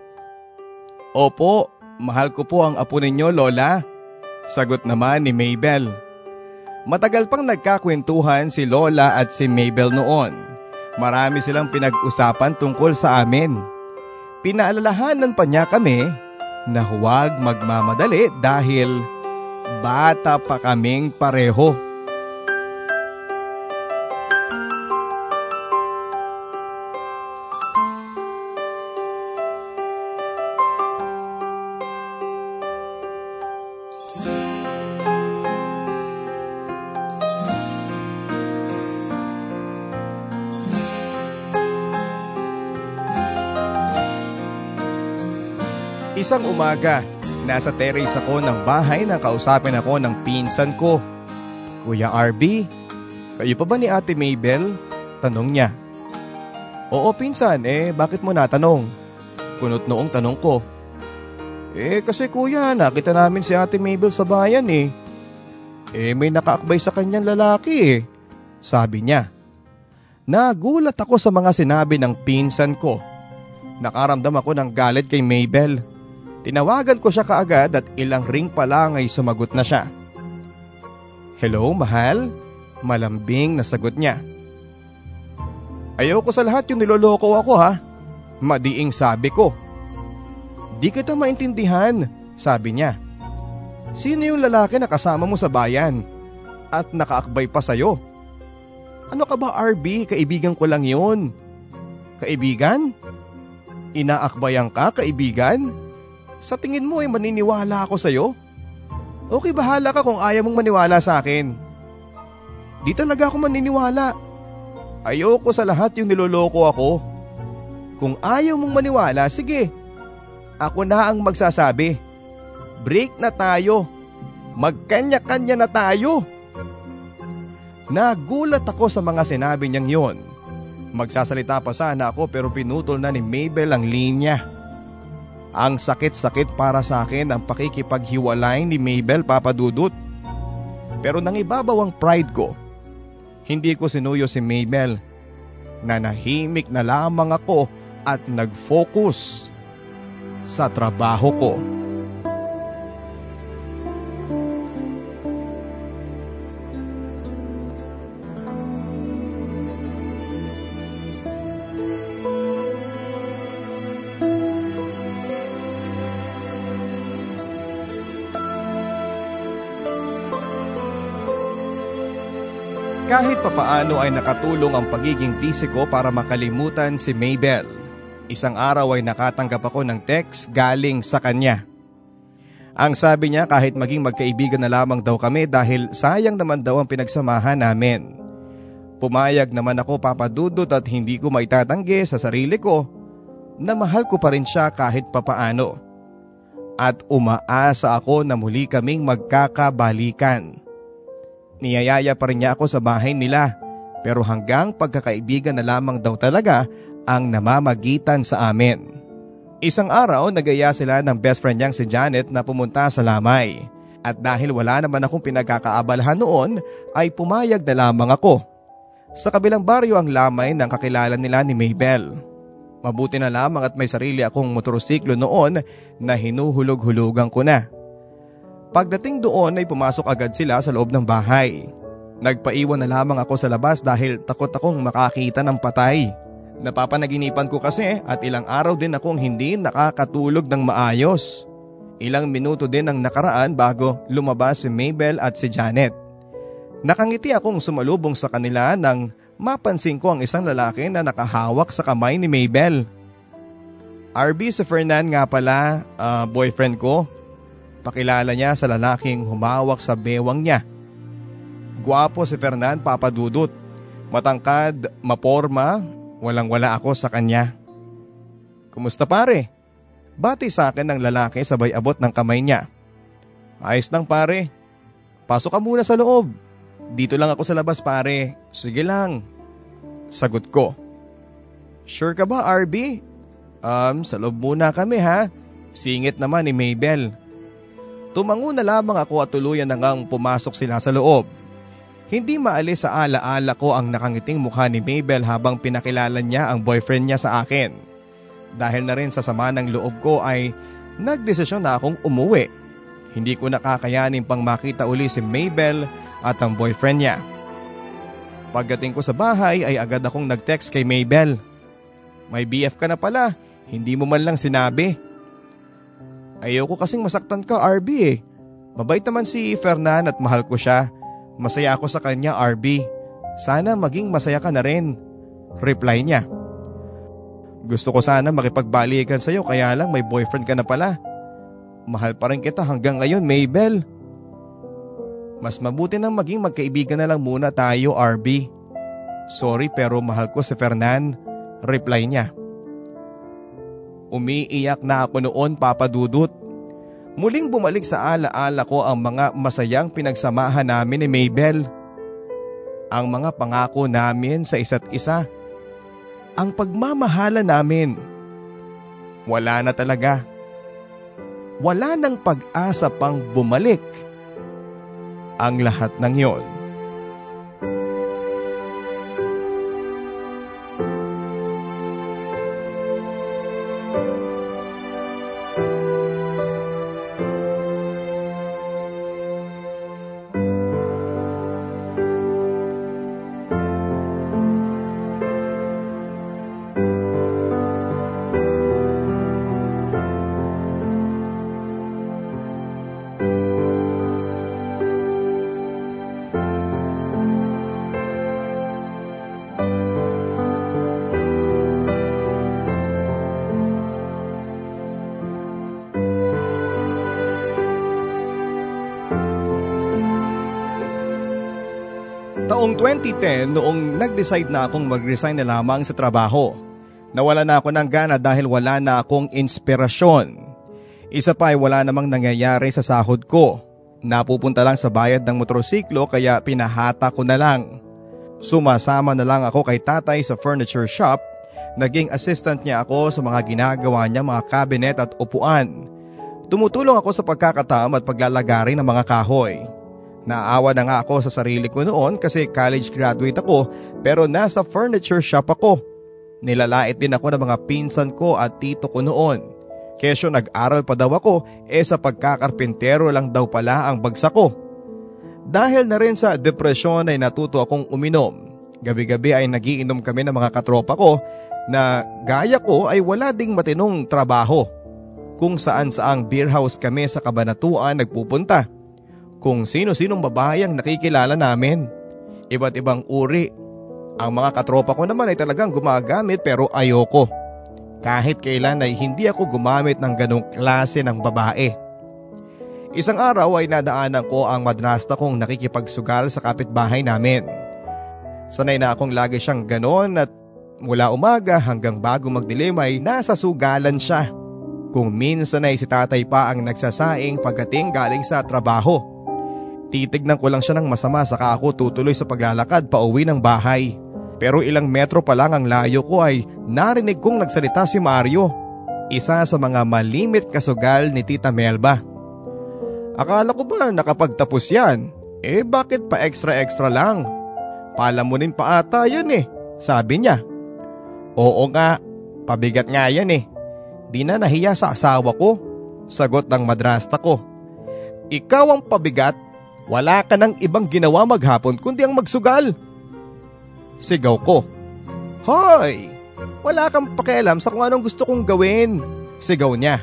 Opo, mahal ko po ang apo ninyo lola. Sagot naman ni Mabel. Matagal pang nagkakwentuhan si Lola at si Mabel noon. Marami silang pinag-usapan tungkol sa amin. Pinaalalahanan pa niya kami na huwag magmamadali dahil bata pa kaming pareho. Isang umaga, nasa terrace ako ng bahay nang kausapin ako ng pinsan ko. Kuya RB, kayo pa ba ni Ate Mabel? Tanong niya. Oo pinsan, eh bakit mo natanong? Kunot noong tanong ko. Eh kasi kuya, nakita namin si Ate Mabel sa bayan eh. Eh may nakaakbay sa kanyang lalaki eh. Sabi niya. Nagulat ako sa mga sinabi ng pinsan ko. Nakaramdam ako ng galit kay Mabel. Tinawagan ko siya kaagad at ilang ring pa lang ay sumagot na siya. Hello, mahal? Malambing na sagot niya. Ayoko sa lahat yung niloloko ako ha. Madiing sabi ko. Di kita maintindihan, sabi niya. Sino yung lalaki na kasama mo sa bayan? At nakaakbay pa sa'yo? Ano ka ba RB? Kaibigan ko lang yun. Kaibigan? Inaakbayan ka, kaibigan? Sa tingin mo ay maniniwala ako sa'yo? Okay bahala ka kung ayaw mong maniwala sa akin. Di talaga ako maniniwala. Ayoko sa lahat yung niloloko ako. Kung ayaw mong maniwala, sige. Ako na ang magsasabi. Break na tayo. Magkanya-kanya na tayo. Nagulat ako sa mga sinabi niyang yon. Magsasalita pa sana ako pero pinutol na ni Mabel ang linya. Ang sakit-sakit para sa akin ang pakikipaghiwalay ni Mabel papadudot. Pero nangibabaw ang pride ko. Hindi ko sinuyo si Mabel. Nanahimik na lamang ako at nag-focus sa trabaho ko. Kahit papaano ay nakatulong ang pagiging busy ko para makalimutan si Maybell. Isang araw ay nakatanggap ako ng text galing sa kanya. Ang sabi niya kahit maging magkaibigan na lamang daw kami dahil sayang naman daw ang pinagsamahan namin. Pumayag naman ako papadudot at hindi ko maitatanggi sa sarili ko na mahal ko pa rin siya kahit papaano. At umaasa ako na muli kaming magkakabalikan. Niyayaya pa rin niya ako sa bahay nila pero hanggang pagkakaibigan na lamang daw talaga ang namamagitan sa amin. Isang araw nagaya sila ng best friend niyang si Janet na pumunta sa lamay. At dahil wala naman akong pinagkakaabalahan noon ay pumayag na lamang ako. Sa kabilang baryo ang lamay ng kakilala nila ni Maybell. Mabuti na lamang at may sarili akong motorsiklo noon na hinuhulog-hulugan ko na. Pagdating doon ay pumasok agad sila sa loob ng bahay. Nagpaiwan na lamang ako sa labas dahil takot akong makakita ng patay. Napapanaginipan ko kasi at ilang araw din akong hindi nakakatulog ng maayos. Ilang minuto din ang nakaraan bago lumabas si Mabel at si Janet. Nakangiti akong sumalubong sa kanila nang mapansin ko ang isang lalaki na nakahawak sa kamay ni Mabel. RB si Fernan nga pala, uh, boyfriend ko. Pakilala niya sa lalaking humawak sa bewang niya. Guwapo si Fernan papadudot. Matangkad, maporma, walang wala ako sa kanya. Kumusta pare? Bati sa akin ng lalaki sabay abot ng kamay niya. Ayos lang pare. Pasok ka muna sa loob. Dito lang ako sa labas pare. Sige lang. Sagot ko. Sure ka ba RB? Um, sa loob muna kami ha. Singit naman ni Maybell. Tumango na lamang ako at tuluyan na pumasok sila sa loob. Hindi maalis sa alaala ko ang nakangiting mukha ni Mabel habang pinakilala niya ang boyfriend niya sa akin. Dahil na rin sa sama ng loob ko ay nagdesisyon na akong umuwi. Hindi ko nakakayanin pang makita uli si Mabel at ang boyfriend niya. Pagdating ko sa bahay ay agad akong nag-text kay Mabel. May BF ka na pala, hindi mo man lang sinabi. Ayoko kasing masaktan ka RB eh. Mabait naman si Fernan at mahal ko siya. Masaya ako sa kanya RB. Sana maging masaya ka na rin. Reply niya. Gusto ko sana makipagbalikan sa'yo kaya lang may boyfriend ka na pala. Mahal pa rin kita hanggang ngayon Maybell. Mas mabuti nang maging magkaibigan na lang muna tayo RB. Sorry pero mahal ko si Fernan. Reply niya. Umiiyak na ako noon papadudot. Muling bumalik sa alaala ko ang mga masayang pinagsamahan namin ni Maybell. Ang mga pangako namin sa isa't isa. Ang pagmamahala namin. Wala na talaga. Wala nang pag-asa pang bumalik. Ang lahat ng yon 2010 noong nag-decide na akong mag-resign na lamang sa trabaho. Nawala na ako ng gana dahil wala na akong inspirasyon. Isa pa ay wala namang nangyayari sa sahod ko. Napupunta lang sa bayad ng motorsiklo kaya pinahata ko na lang. Sumasama na lang ako kay tatay sa furniture shop. Naging assistant niya ako sa mga ginagawa niya mga cabinet at upuan. Tumutulong ako sa pagkakataam at paglalagari ng mga kahoy. Naawa na nga ako sa sarili ko noon kasi college graduate ako pero nasa furniture shop ako. Nilalait din ako ng mga pinsan ko at tito ko noon. Kesyo nag-aral pa daw ako eh sa pagkakarpintero lang daw pala ang bagsak ko. Dahil na rin sa depresyon ay natuto akong uminom. Gabi-gabi ay nagiinom kami ng mga katropa ko na gaya ko ay wala ding matinong trabaho. Kung saan saang beer house kami sa kabanatuan nagpupunta kung sino-sinong babae ang nakikilala namin. Iba't ibang uri. Ang mga katropa ko naman ay talagang gumagamit pero ayoko. Kahit kailan ay hindi ako gumamit ng ganong klase ng babae. Isang araw ay nadaanan ko ang madrasta kong nakikipagsugal sa kapitbahay namin. Sanay na akong lagi siyang ganon at mula umaga hanggang bago magdilim ay nasa sugalan siya. Kung minsan ay si tatay pa ang nagsasaing pagdating galing sa trabaho. Titignan ko lang siya ng masama saka ako tutuloy sa paglalakad pa uwi ng bahay. Pero ilang metro pa lang ang layo ko ay narinig kong nagsalita si Mario. Isa sa mga malimit kasugal ni Tita Melba. Akala ko ba nakapagtapos yan? Eh bakit pa extra-extra lang? Palamunin pa ata yan eh, sabi niya. Oo nga, pabigat nga yan eh. Di na nahiya sa asawa ko, sagot ng madrasta ko. Ikaw ang pabigat, wala ka nang ibang ginawa maghapon kundi ang magsugal. Sigaw ko. Hoy! Wala kang pakialam sa kung anong gusto kong gawin. Sigaw niya.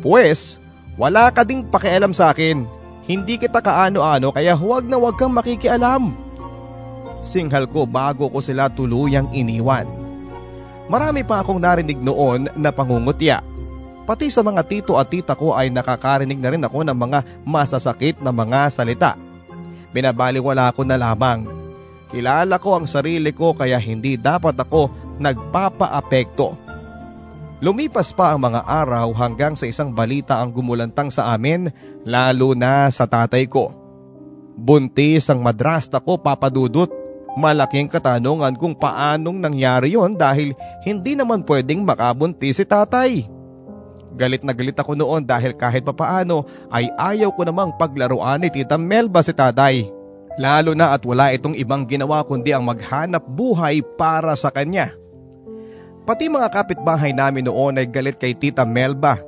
Pues, wala ka ding pakialam sa akin. Hindi kita kaano-ano kaya huwag na huwag kang makikialam. Singhal ko bago ko sila tuluyang iniwan. Marami pa akong narinig noon na pangungutya. Pati sa mga tito at tita ko ay nakakarinig na rin ako ng mga masasakit na mga salita. Binabaliwala ko na lamang. Kilala ko ang sarili ko kaya hindi dapat ako nagpapa-apekto Lumipas pa ang mga araw hanggang sa isang balita ang gumulantang sa amin lalo na sa tatay ko. Buntis ang madrasta ko papadudot. Malaking katanungan kung paanong nangyari yon dahil hindi naman pwedeng makabuntis si tatay. Galit na galit ako noon dahil kahit papaano ay ayaw ko namang paglaruan ni Tita Melba si tatay. Lalo na at wala itong ibang ginawa kundi ang maghanap buhay para sa kanya. Pati mga kapitbahay namin noon ay galit kay Tita Melba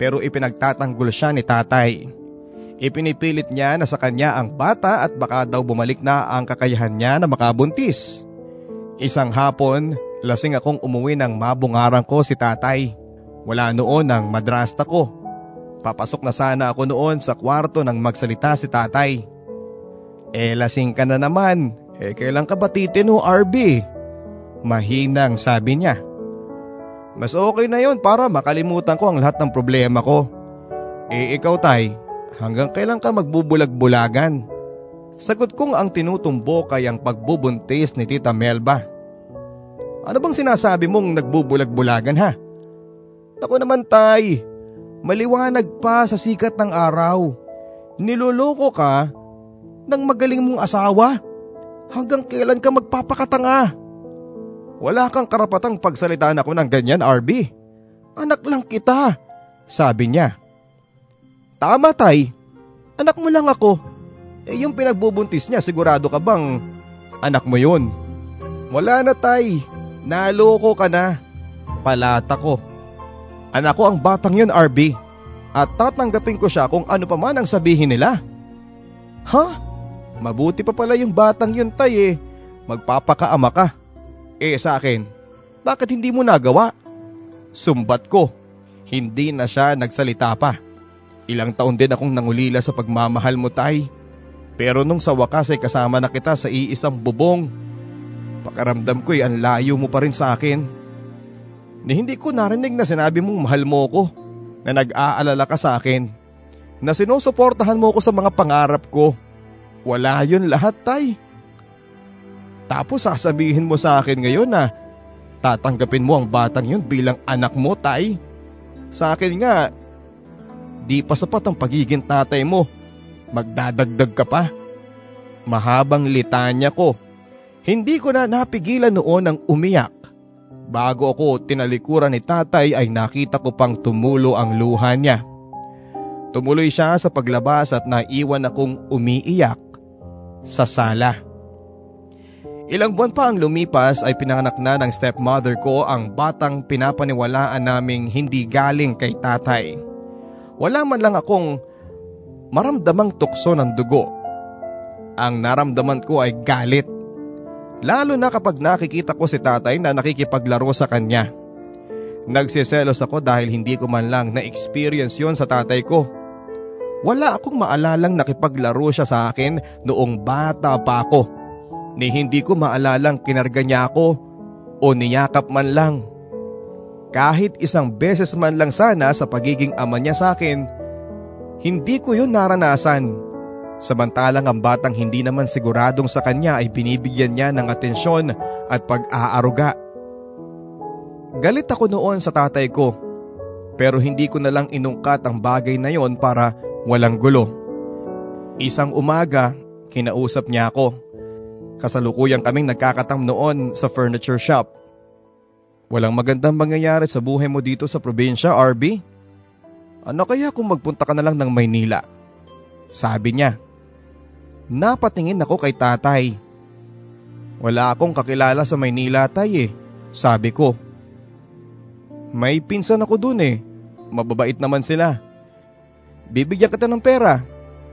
pero ipinagtatanggol siya ni tatay. Ipinipilit niya na sa kanya ang bata at baka daw bumalik na ang kakayahan niya na makabuntis. Isang hapon, lasing akong umuwi ng mabungarang ko si tatay. Wala noon ang madrasta ko. Papasok na sana ako noon sa kwarto nang magsalita si tatay. Eh lasing ka na naman, eh kailan ka ba titino RB? Mahinang sabi niya. Mas okay na yon para makalimutan ko ang lahat ng problema ko. Eh ikaw tay, hanggang kailan ka magbubulag-bulagan? Sagot kong ang tinutumbok ay ang pagbubuntis ni Tita Melba. Ano bang sinasabi mong nagbubulag-bulagan ha? Ako naman tay, maliwanag pa sa sikat ng araw. Niloloko ka ng magaling mong asawa? Hanggang kailan ka magpapakatanga? Wala kang karapatang pagsalitaan ako ng ganyan, RB. Anak lang kita, sabi niya. Tama tay, anak mo lang ako. Eh yung pinagbubuntis niya sigurado ka bang anak mo yun? Wala na tay, naloko ka na. Palata ko. Anak ko ang batang yun RB at tatanggapin ko siya kung ano pa man ang sabihin nila. Ha? Mabuti pa pala yung batang yun tay eh. Magpapakaama ka. Eh sa akin, bakit hindi mo nagawa? Sumbat ko. Hindi na siya nagsalita pa. Ilang taon din akong nangulila sa pagmamahal mo tay. Pero nung sa wakas ay kasama na kita sa iisang bubong. Pakaramdam ko'y ang layo mo pa rin sa akin. Ni hindi ko narinig na sinabi mong mahal mo ko. Na nag-aalala ka sa akin. Na sinusuportahan mo ko sa mga pangarap ko. Wala yun lahat tay. Tapos sasabihin mo sa akin ngayon na tatanggapin mo ang batang yun bilang anak mo, tay. Sa akin nga, di pa sapat ang pagiging tatay mo. Magdadagdag ka pa. Mahabang litanya ko. Hindi ko na napigilan noon ang umiyak. Bago ako tinalikuran ni tatay ay nakita ko pang tumulo ang luha niya. Tumuloy siya sa paglabas at naiwan akong umiiyak sa sala. Ilang buwan pa ang lumipas ay pinanganak na ng stepmother ko ang batang pinapaniwalaan naming hindi galing kay tatay. Wala man lang akong maramdamang tukso ng dugo. Ang naramdaman ko ay galit. Lalo na kapag nakikita ko si tatay na nakikipaglaro sa kanya. Nagsiselos ako dahil hindi ko man lang na-experience yon sa tatay ko. Wala akong maalalang nakipaglaro siya sa akin noong bata pa ako. ni hindi ko maalalang kinarga niya ako o niyakap man lang. Kahit isang beses man lang sana sa pagiging ama niya sa akin, hindi ko yun naranasan. Samantalang ang batang hindi naman siguradong sa kanya ay binibigyan niya ng atensyon at pag-aaruga. Galit ako noon sa tatay ko pero hindi ko na lang inungkat ang bagay na yon para walang gulo. Isang umaga, kinausap niya ako. Kasalukuyang kaming nagkakatam noon sa furniture shop. Walang magandang mangyayari sa buhay mo dito sa probinsya, RB? Ano kaya kung magpunta ka na lang ng Maynila? Sabi niya. Napatingin ako kay tatay. Wala akong kakilala sa Maynila tay eh, sabi ko. May pinsan ako dun eh, mababait naman sila. Bibigyan kita ng pera,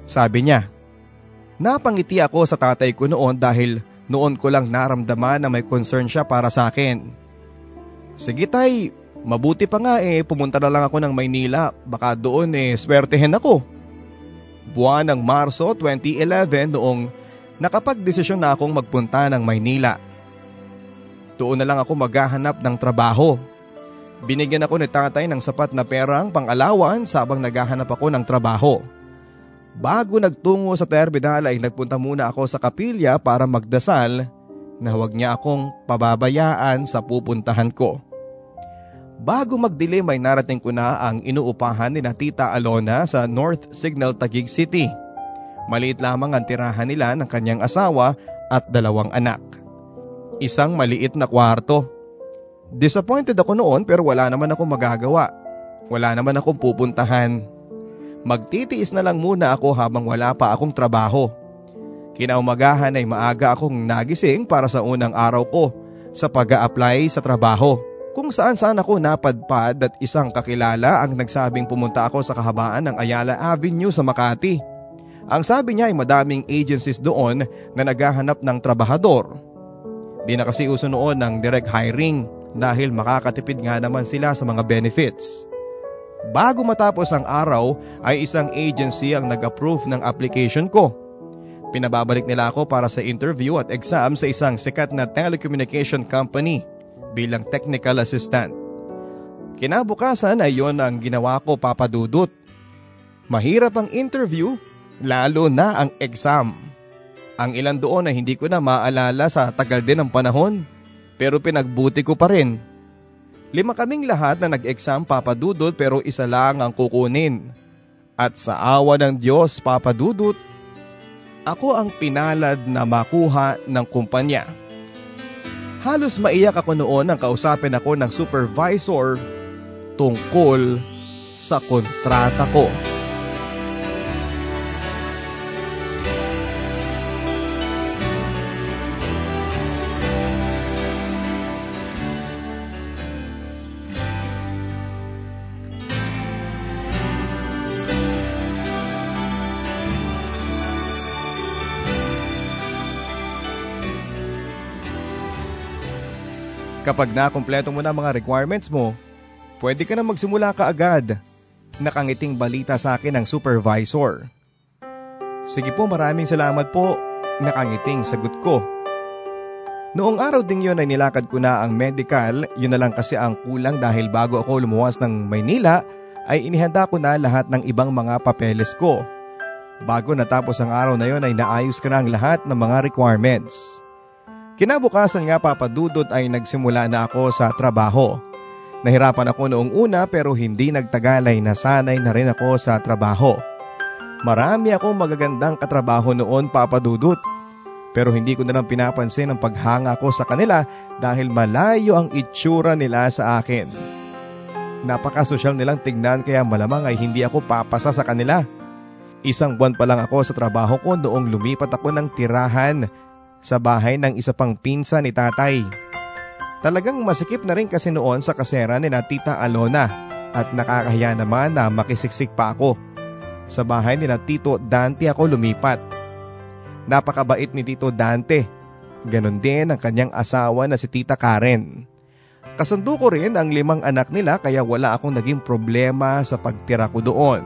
sabi niya. Napangiti ako sa tatay ko noon dahil noon ko lang naramdaman na may concern siya para sa akin. Sige tay, mabuti pa nga eh pumunta na lang ako ng Maynila, baka doon eh swertehin ako. Buwan ng Marso 2011 noong nakapagdesisyon na akong magpunta ng Maynila. Doon na lang ako maghahanap ng trabaho. Binigyan ako ni tatay ng sapat na perang pang-alawan sabang naghahanap ako ng trabaho. Bago nagtungo sa terminal ay nagpunta muna ako sa kapilya para magdasal na huwag niya akong pababayaan sa pupuntahan ko. Bago magdilim ay narating ko na ang inuupahan ni na Tita Alona sa North Signal Taguig City. Maliit lamang ang tirahan nila ng kanyang asawa at dalawang anak. Isang maliit na kwarto Disappointed ako noon pero wala naman akong magagawa. Wala naman akong pupuntahan. Magtitiis na lang muna ako habang wala pa akong trabaho. Kinaumagahan ay maaga akong nagising para sa unang araw ko sa pag apply sa trabaho. Kung saan saan ako napadpad at isang kakilala ang nagsabing pumunta ako sa kahabaan ng Ayala Avenue sa Makati. Ang sabi niya ay madaming agencies doon na naghahanap ng trabahador. Di na kasi uso noon ng direct hiring dahil makakatipid nga naman sila sa mga benefits. Bago matapos ang araw ay isang agency ang nag-approve ng application ko. Pinababalik nila ako para sa interview at exam sa isang sikat na telecommunication company bilang technical assistant. Kinabukasan ay yon ang ginawa ko papadudot. Mahirap ang interview, lalo na ang exam. Ang ilan doon ay hindi ko na maalala sa tagal din ng panahon pero pinagbuti ko pa rin. Lima kaming lahat na nag-exam papadudot pero isa lang ang kukunin. At sa awa ng Diyos papadudot, ako ang pinalad na makuha ng kumpanya. Halos maiyak ako noon nang kausapin ako ng supervisor tungkol sa kontrata ko. Kapag nakumpleto mo na mga requirements mo, pwede ka na magsimula ka agad. Nakangiting balita sa akin ng supervisor. Sige po maraming salamat po, nakangiting sagot ko. Noong araw ding yun ay nilakad ko na ang medical, yun na lang kasi ang kulang dahil bago ako lumuwas ng Maynila ay inihanda ko na lahat ng ibang mga papeles ko. Bago natapos ang araw na yon ay naayos ko na ang lahat ng mga requirements. Kinabukasan nga papadudot ay nagsimula na ako sa trabaho. Nahirapan ako noong una pero hindi nagtagal ay nasanay na rin ako sa trabaho. Marami akong magagandang katrabaho noon papadudot. Pero hindi ko na lang pinapansin ang paghanga ko sa kanila dahil malayo ang itsura nila sa akin. Napakasosyal nilang tignan kaya malamang ay hindi ako papasa sa kanila. Isang buwan pa lang ako sa trabaho ko noong lumipat ako ng tirahan sa bahay ng isa pang pinsa ni tatay. Talagang masikip na rin kasi noon sa kasera ni na Tita Alona at nakakahiya naman na makisiksik pa ako. Sa bahay ni na Tito Dante ako lumipat. Napakabait ni Tito Dante. Ganon din ang kanyang asawa na si Tita Karen. Kasundo ko rin ang limang anak nila kaya wala akong naging problema sa pagtira ko doon.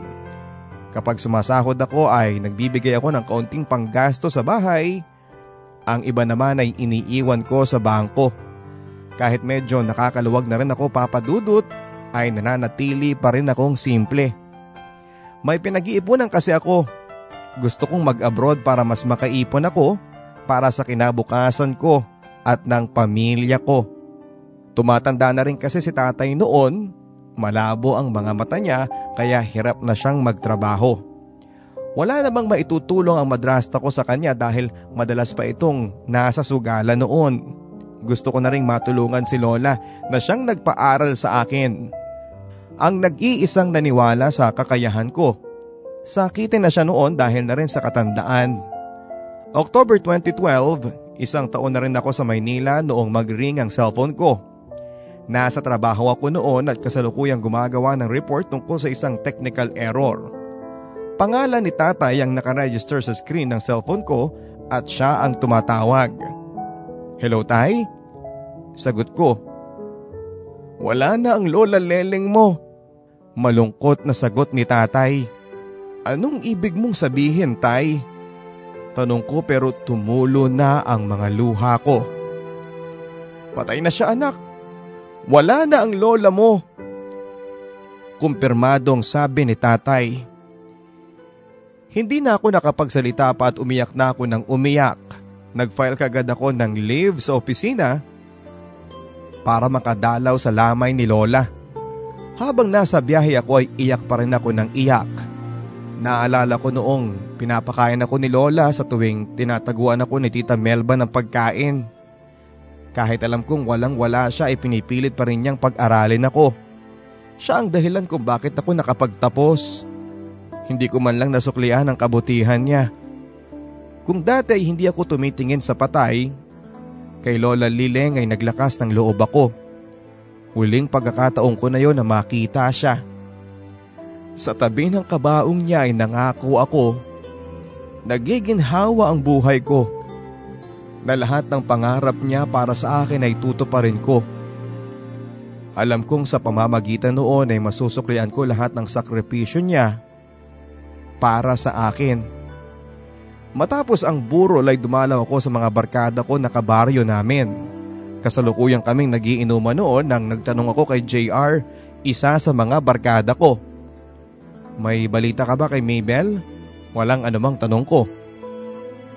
Kapag sumasahod ako ay nagbibigay ako ng kaunting panggasto sa bahay Ang iba naman ay iniiwan ko sa bangko. Kahit medyo nakakaluwag na rin ako papadudot, ay nananatili pa rin akong simple. May pinag-iipunan kasi ako. Gusto kong mag-abroad para mas makaipon ako para sa kinabukasan ko at ng pamilya ko. Tumatanda na rin kasi si tatay noon, malabo ang mga mata niya kaya hirap na siyang magtrabaho. Wala namang maitutulong ang madrasta ko sa kanya dahil madalas pa itong nasa sugala noon. Gusto ko na ring matulungan si Lola na siyang nagpaaral sa akin. Ang nag-iisang naniwala sa kakayahan ko. Sakitin na siya noon dahil na rin sa katandaan. October 2012, isang taon na rin ako sa Maynila noong mag-ring ang cellphone ko. Nasa trabaho ako noon at kasalukuyang gumagawa ng report tungkol sa isang technical error. Pangalan ni tatay ang nakaregister sa screen ng cellphone ko at siya ang tumatawag. Hello tay? Sagot ko. Wala na ang lola leleng mo. Malungkot na sagot ni tatay. Anong ibig mong sabihin tay? Tanong ko pero tumulo na ang mga luha ko. Patay na siya anak. Wala na ang lola mo. Kumpirmadong sabi ni tatay. Hindi na ako nakapagsalita pa at umiyak na ako ng umiyak. Nag-file kagad ako ng leave sa opisina para makadalaw sa lamay ni Lola. Habang nasa biyahe ako ay iyak pa rin ako ng iyak. Naalala ko noong pinapakain ako ni Lola sa tuwing tinataguan ako ni Tita Melba ng pagkain. Kahit alam kong walang wala siya ay pinipilit pa rin niyang pag-aralin ako. Siya ang dahilan kung bakit ako nakapagtapos. Hindi ko man lang nasuklian ang kabutihan niya. Kung dati ay hindi ako tumitingin sa patay, kay Lola Lileng ay naglakas ng loob ako. Huling pagkakataong ko na yon na makita siya. Sa tabi ng kabaong niya ay nangako ako. Nagiginhawa ang buhay ko. Na lahat ng pangarap niya para sa akin ay tutuparin ko. Alam kong sa pamamagitan noon ay masusuklian ko lahat ng sakripisyo niya para sa akin. Matapos ang burol ay dumalaw ako sa mga barkada ko na kabaryo namin. Kasalukuyang kaming nagiinuman noon nang nagtanong ako kay JR, isa sa mga barkada ko. May balita ka ba kay Mabel? Walang anumang tanong ko.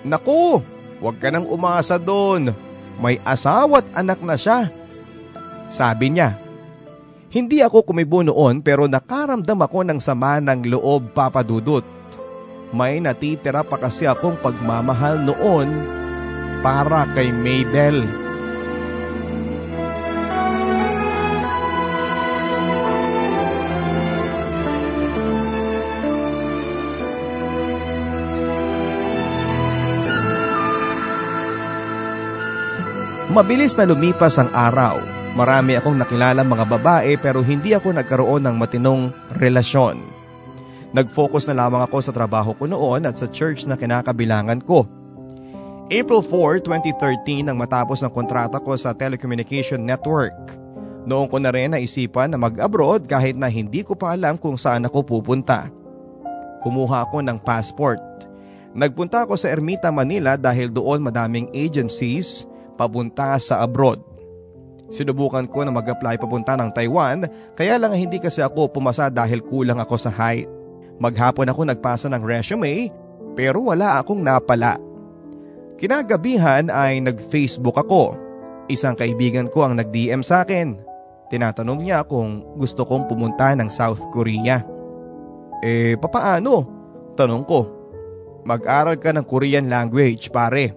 Naku, huwag ka nang umasa doon. May asawa't anak na siya. Sabi niya, hindi ako kumibo noon pero nakaramdam ako ng sama ng loob papadudot. May natitira pa kasi akong pagmamahal noon para kay Mabel. Mabilis na lumipas ang araw Marami akong nakilala mga babae pero hindi ako nagkaroon ng matinong relasyon. Nag-focus na lamang ako sa trabaho ko noon at sa church na kinakabilangan ko. April 4, 2013 nang matapos ng kontrata ko sa telecommunication network. Noong ko na rin naisipan na mag-abroad kahit na hindi ko pa alam kung saan ako pupunta. Kumuha ako ng passport. Nagpunta ako sa Ermita, Manila dahil doon madaming agencies papunta sa abroad. Sinubukan ko na mag-apply papunta ng Taiwan kaya lang hindi kasi ako pumasa dahil kulang ako sa height. Maghapon ako nagpasa ng resume pero wala akong napala. Kinagabihan ay nag-Facebook ako. Isang kaibigan ko ang nag-DM sa akin. Tinatanong niya kung gusto kong pumunta ng South Korea. Eh, papaano? Tanong ko. Mag-aral ka ng Korean language, pare.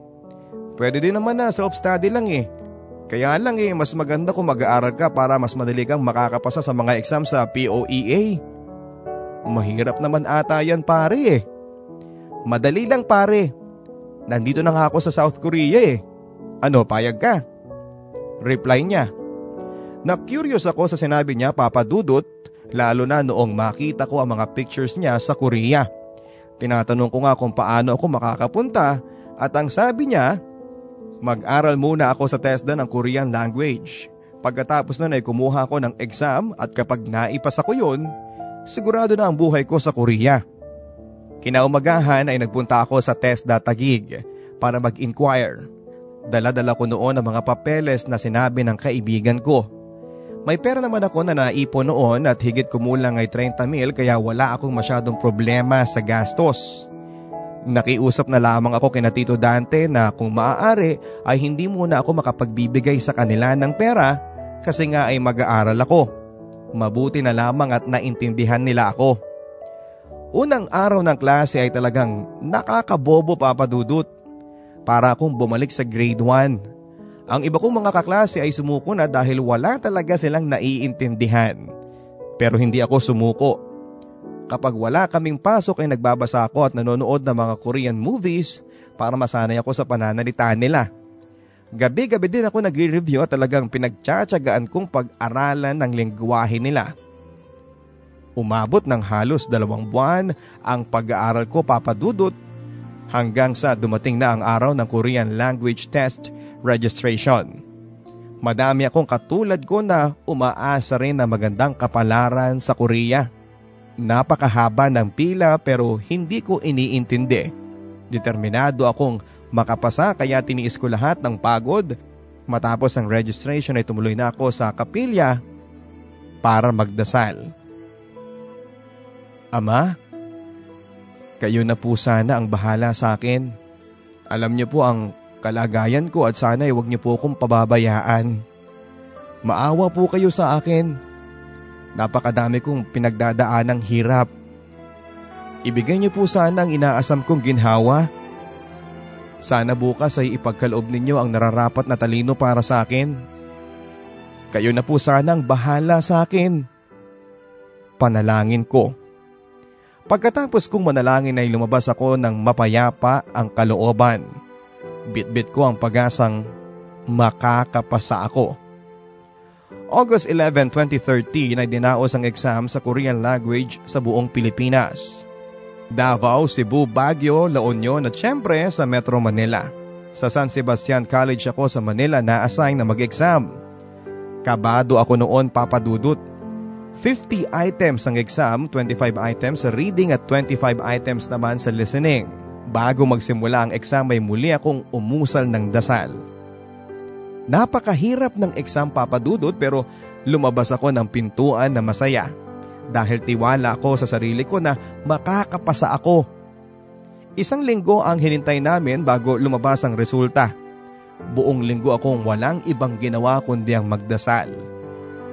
Pwede din naman na self-study lang eh. Kaya lang eh, mas maganda kung mag-aaral ka para mas madali kang makakapasa sa mga exam sa POEA. Mahirap naman ata yan pare eh. Madali lang pare. Nandito na nga ako sa South Korea eh. Ano, payag ka? Reply niya. Na-curious ako sa sinabi niya papadudot lalo na noong makita ko ang mga pictures niya sa Korea. Tinatanong ko nga kung paano ako makakapunta at ang sabi niya Mag-aral muna ako sa TESDA ng Korean language. Pagkatapos nun ay kumuha ako ng exam at kapag naipasa ko yun, sigurado na ang buhay ko sa Korea. Kinaumagahan ay nagpunta ako sa TESDA Tagig para mag-inquire. Dala-dala ko noon ang mga papeles na sinabi ng kaibigan ko. May pera naman ako na naipon noon at higit kumulang ay 30 mil kaya wala akong masyadong problema sa gastos. Nakiusap na lamang ako kina Tito Dante na kung maaari ay hindi muna ako makapagbibigay sa kanila ng pera kasi nga ay mag-aaral ako. Mabuti na lamang at naintindihan nila ako. Unang araw ng klase ay talagang nakakabobo papadudot para akong bumalik sa grade 1. Ang iba kong mga kaklase ay sumuko na dahil wala talaga silang naiintindihan. Pero hindi ako sumuko. Kapag wala kaming pasok ay nagbabasa ako at nanonood ng mga Korean movies para masanay ako sa pananalita nila. Gabi-gabi din ako nagre-review at talagang pinagtsatsagaan kong pag-aralan ng lingwahe nila. Umabot ng halos dalawang buwan ang pag-aaral ko papadudot hanggang sa dumating na ang araw ng Korean Language Test Registration. Madami akong katulad ko na umaasa rin na magandang kapalaran sa Korea. Napakahaba ng pila pero hindi ko iniintindi. Determinado akong makapasa kaya tiniis ko lahat ng pagod. Matapos ang registration ay tumuloy na ako sa kapilya para magdasal. Ama, kayo na po sana ang bahala sa akin. Alam niyo po ang kalagayan ko at sana ay huwag niyo po akong pababayaan. Maawa po kayo sa akin. Napakadami kong pinagdadaan ng hirap. Ibigay niyo po sana ang inaasam kong ginhawa. Sana bukas ay ipagkaloob ninyo ang nararapat na talino para sa akin. Kayo na po sana ang bahala sa akin. Panalangin ko. Pagkatapos kong manalangin ay lumabas ako ng mapayapa ang kalooban. Bitbit ko ang pag-asang makakapasa ako. August 11, 2013 ay dinaos ang exam sa Korean language sa buong Pilipinas. Davao, Cebu, Baguio, La Union at syempre sa Metro Manila. Sa San Sebastian College ako sa Manila na assign na mag-exam. Kabado ako noon papadudot 50 items ang exam, 25 items sa reading at 25 items naman sa listening. Bago magsimula ang exam ay muli akong umusal ng dasal. Napakahirap ng exam papadudot pero lumabas ako ng pintuan na masaya dahil tiwala ako sa sarili ko na makakapasa ako. Isang linggo ang hinintay namin bago lumabas ang resulta. Buong linggo akong walang ibang ginawa kundi ang magdasal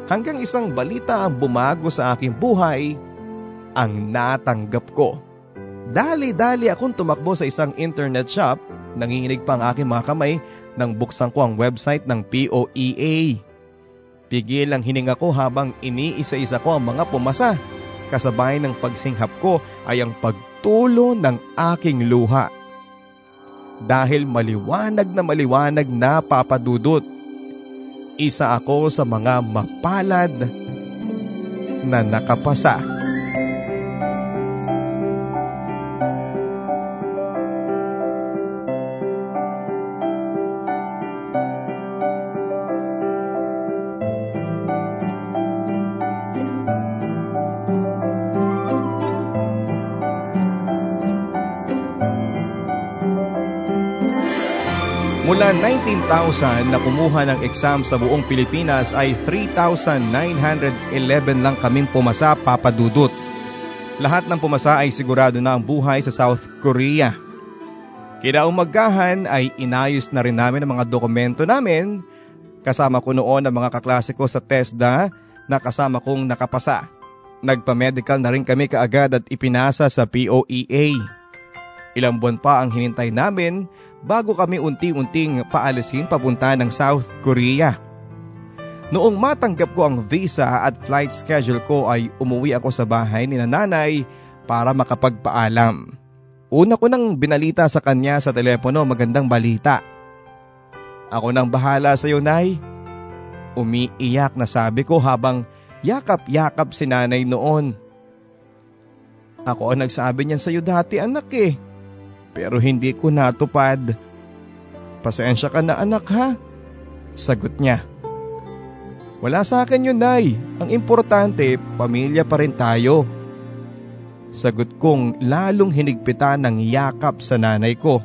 hanggang isang balita ang bumago sa aking buhay ang natanggap ko. Dali-dali akong tumakbo sa isang internet shop, nanginginig pa ang aking mga kamay nang buksan ko ang website ng POEA. Pigil ang hininga ko habang iniisa-isa ko ang mga pumasa. Kasabay ng pagsinghap ko ay ang pagtulo ng aking luha. Dahil maliwanag na maliwanag na papadudot isa ako sa mga mapalad na nakapasa. Mula 19,000 na kumuha ng exam sa buong Pilipinas ay 3,911 lang kaming pumasa papadudot. Lahat ng pumasa ay sigurado na ang buhay sa South Korea. Kinaumagahan ay inayos na rin namin ang mga dokumento namin. Kasama ko noon ang mga kaklase ko sa TESDA na kasama kong nakapasa. Nagpa-medical na rin kami kaagad at ipinasa sa POEA. Ilang buwan pa ang hinintay namin bago kami unti-unting paalisin papunta ng South Korea. Noong matanggap ko ang visa at flight schedule ko ay umuwi ako sa bahay ni nanay para makapagpaalam. Una ko nang binalita sa kanya sa telepono magandang balita. Ako nang bahala sa iyo, Nay. Umiiyak na sabi ko habang yakap-yakap si nanay noon. Ako ang nagsabi niyan sa iyo dati anak eh pero hindi ko natupad. Pasensya ka na anak ha? Sagot niya. Wala sa akin yun, Nay. Ang importante, pamilya pa rin tayo. Sagot kong lalong hinigpitan ng yakap sa nanay ko.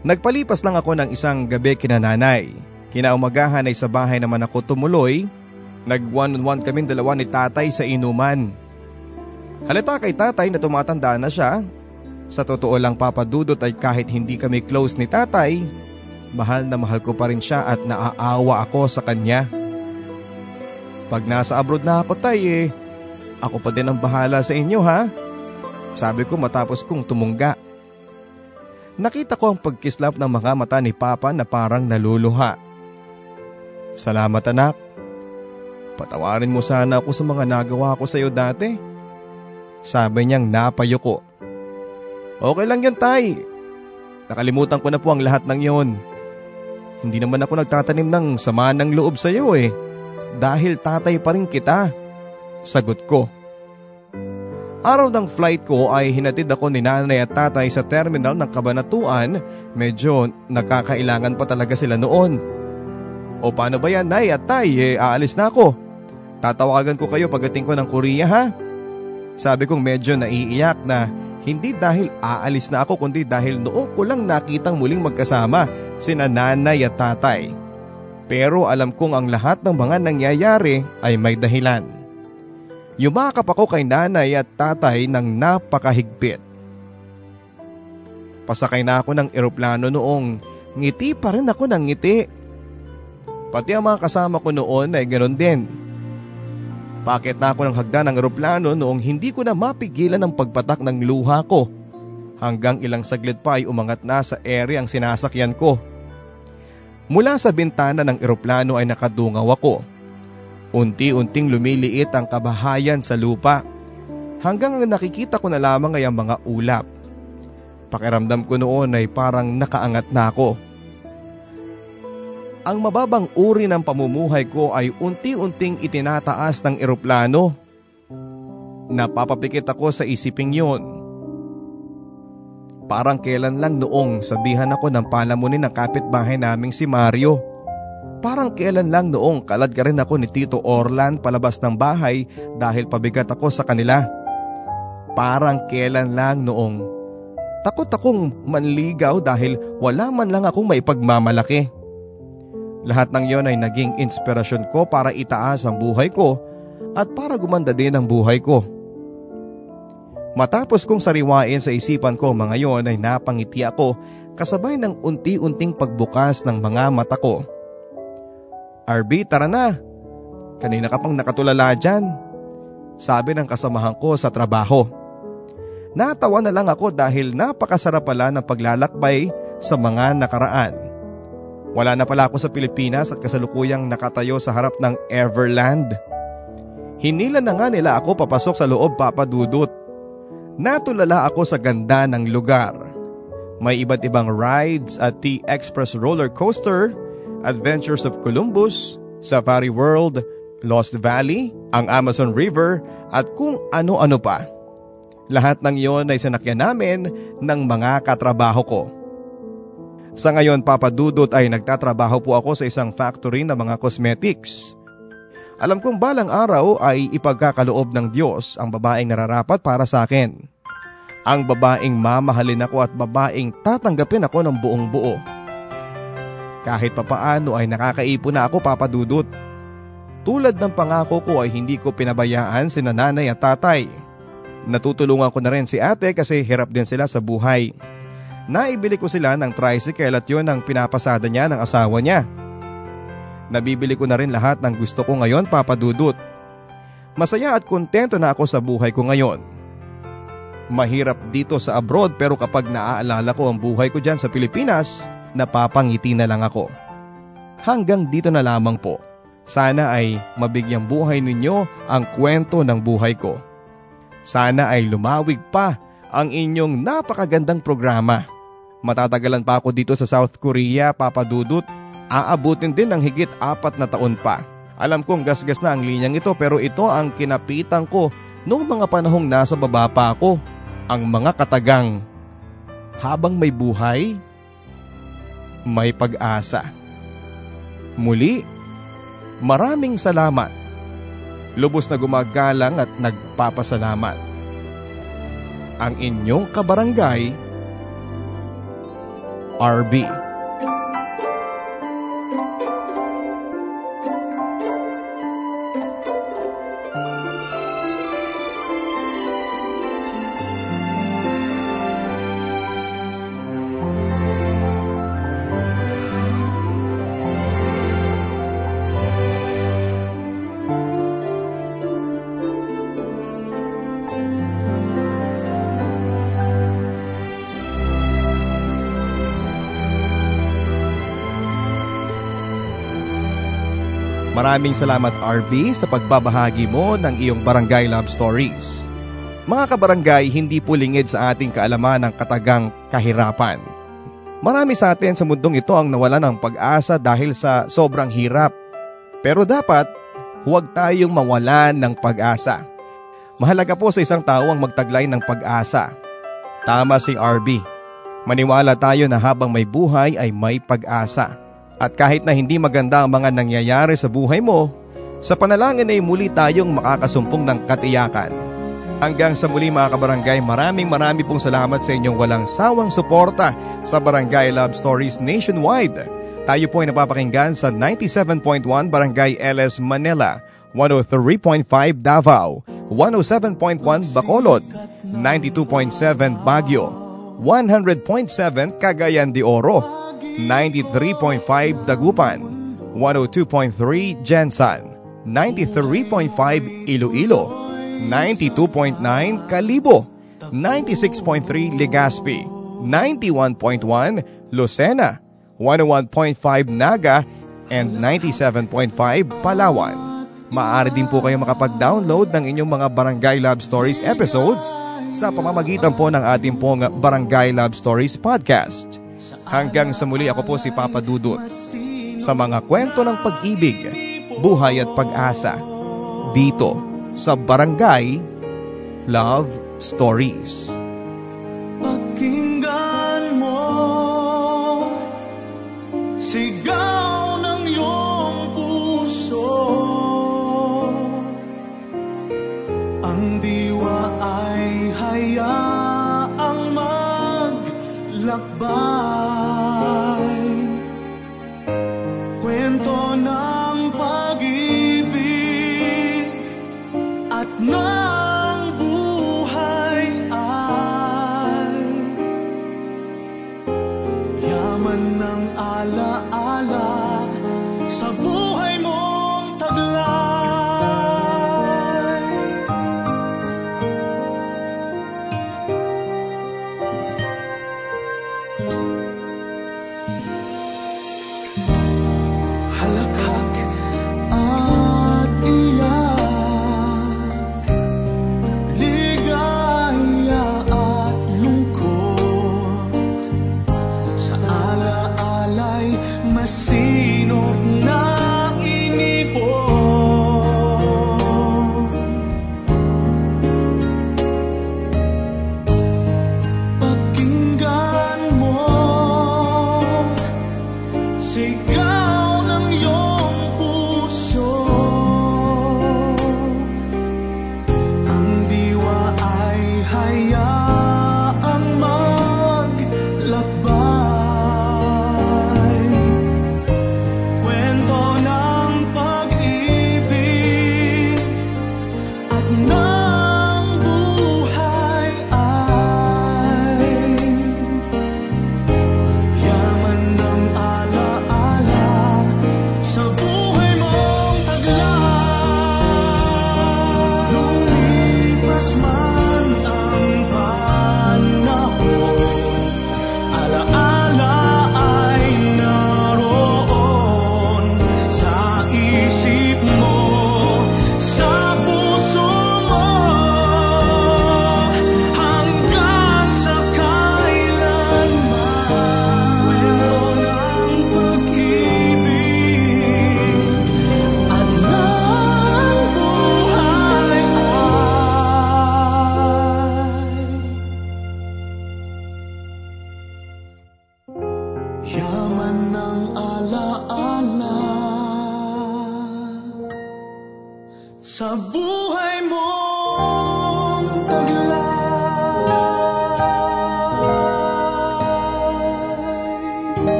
Nagpalipas lang ako ng isang gabi kina nanay. Kinaumagahan ay sa bahay naman ako tumuloy. Nag one on one kaming dalawa ni tatay sa inuman. Halata kay tatay na tumatanda na siya. Sa totoo lang papadudot ay kahit hindi kami close ni tatay, mahal na mahal ko pa rin siya at naaawa ako sa kanya. Pag nasa abroad na ako tay eh, ako pa din ang bahala sa inyo ha. Sabi ko matapos kong tumungga. Nakita ko ang pagkislap ng mga mata ni Papa na parang naluluha. Salamat anak. Patawarin mo sana ako sa mga nagawa ko sa iyo dati. Sabi niyang napayuko. Okay lang yan tay. Nakalimutan ko na po ang lahat ng yon. Hindi naman ako nagtatanim ng sama ng loob sa iyo eh. Dahil tatay pa rin kita. Sagot ko. Araw ng flight ko ay hinatid ako ni nanay at tatay sa terminal ng kabanatuan. Medyo nakakailangan pa talaga sila noon. O paano ba yan, nay at tay? Eh, aalis na ako. Tatawagan ko kayo pagdating ko ng Korea ha? Sabi kong medyo naiiyak na hindi dahil aalis na ako kundi dahil noong ko lang nakitang muling magkasama sina nanay at tatay. Pero alam kong ang lahat ng mga nangyayari ay may dahilan. Yumakap ako kay nanay at tatay ng napakahigpit. Pasakay na ako ng eroplano noong ngiti pa rin ako ng ngiti. Pati ang mga kasama ko noon ay ganoon din. Pakit na ako ng hagdan ng eroplano noong hindi ko na mapigilan ang pagpatak ng luha ko. Hanggang ilang saglit pa ay umangat na sa ere ang sinasakyan ko. Mula sa bintana ng eroplano ay nakadungaw ako. Unti-unting lumiliit ang kabahayan sa lupa. Hanggang nakikita ko na lamang ay ang mga ulap. Pakiramdam ko noon ay parang nakaangat na ako. Ang mababang uri ng pamumuhay ko ay unti-unting itinataas ng eroplano. Napapapikit ako sa isiping yon. Parang kailan lang noong sabihan ako ng palamunin ng kapitbahay naming si Mario. Parang kailan lang noong kalad ka rin ako ni Tito Orlan palabas ng bahay dahil pabigat ako sa kanila. Parang kailan lang noong takot akong manligaw dahil wala man lang akong maipagmamalaki. Lahat ng yon ay naging inspirasyon ko para itaas ang buhay ko at para gumanda din ang buhay ko. Matapos kong sariwain sa isipan ko mga yon ay napangiti ako kasabay ng unti-unting pagbukas ng mga mata ko. RB, tara na. Kanina ka pang nakatulala dyan. Sabi ng kasamahan ko sa trabaho. Natawa na lang ako dahil napakasarap pala ng paglalakbay sa mga nakaraan. Wala na pala ako sa Pilipinas at kasalukuyang nakatayo sa harap ng Everland. Hinila na nga nila ako papasok sa loob papadudot. Natulala ako sa ganda ng lugar. May iba't ibang rides at T-Express roller coaster, Adventures of Columbus, Safari World, Lost Valley, ang Amazon River at kung ano-ano pa. Lahat ng iyon ay sinakyan namin ng mga katrabaho ko. Sa ngayon papadudot ay nagtatrabaho po ako sa isang factory ng mga cosmetics. Alam kong balang araw ay ipagkakaloob ng Diyos ang babaeng nararapat para sa akin. Ang babaeng mamahalin ako at babaeng tatanggapin ako ng buong buo. Kahit papaano ay nakakaipon na ako papadudot. Tulad ng pangako ko ay hindi ko pinabayaan si nanay at tatay. Natutulungan ko na rin si ate kasi hirap din sila sa buhay. Naibili ko sila ng tricycle at yun ang pinapasada niya ng asawa niya. Nabibili ko na rin lahat ng gusto ko ngayon papadudot. Masaya at kontento na ako sa buhay ko ngayon. Mahirap dito sa abroad pero kapag naaalala ko ang buhay ko dyan sa Pilipinas, napapangiti na lang ako. Hanggang dito na lamang po. Sana ay mabigyang buhay ninyo ang kwento ng buhay ko. Sana ay lumawig pa ang inyong napakagandang programa. Matatagalan pa ako dito sa South Korea, Papa Dudut. Aabutin din ng higit apat na taon pa. Alam kong gasgas na ang linyang ito pero ito ang kinapitan ko noong mga panahong nasa baba pa ako. Ang mga katagang, habang may buhay, may pag-asa. Muli, maraming salamat. Lubos na gumagalang at nagpapasalamat. Ang inyong kabarangay, RB. Maraming salamat RB sa pagbabahagi mo ng iyong barangay love stories. Mga kabarangay, hindi po lingid sa ating kaalaman ng katagang kahirapan. Marami sa atin sa mundong ito ang nawala ng pag-asa dahil sa sobrang hirap. Pero dapat, huwag tayong mawalan ng pag-asa. Mahalaga po sa isang tao ang magtaglay ng pag-asa. Tama si RB. Maniwala tayo na habang may buhay ay may pag-asa. At kahit na hindi maganda ang mga nangyayari sa buhay mo, sa panalangin ay muli tayong makakasumpong ng katiyakan. Hanggang sa muli mga kabarangay, maraming marami pong salamat sa inyong walang sawang suporta sa Barangay Love Stories nationwide. Tayo po ay napapakinggan sa 97.1 Barangay LS Manila, 103.5 Davao, 107.1 Bacolod, 92.7 Baguio, 100.7 Cagayan de Oro, 93.5 Dagupan, 102.3 Jensan, 93.5 Iloilo, 92.9 Kalibo, 96.3 Legazpi, 91.1 Lucena, 101.5 Naga, and 97.5 Palawan. Maaari din po kayo makapag-download ng inyong mga Barangay Love Stories episodes sa pamamagitan po ng ating pong Barangay Love Stories podcast. Hanggang sa muli ako po si Papa Dudut sa mga kwento ng pag-ibig, buhay at pag-asa dito sa Barangay Love Stories. Pakinggan mo Sigaw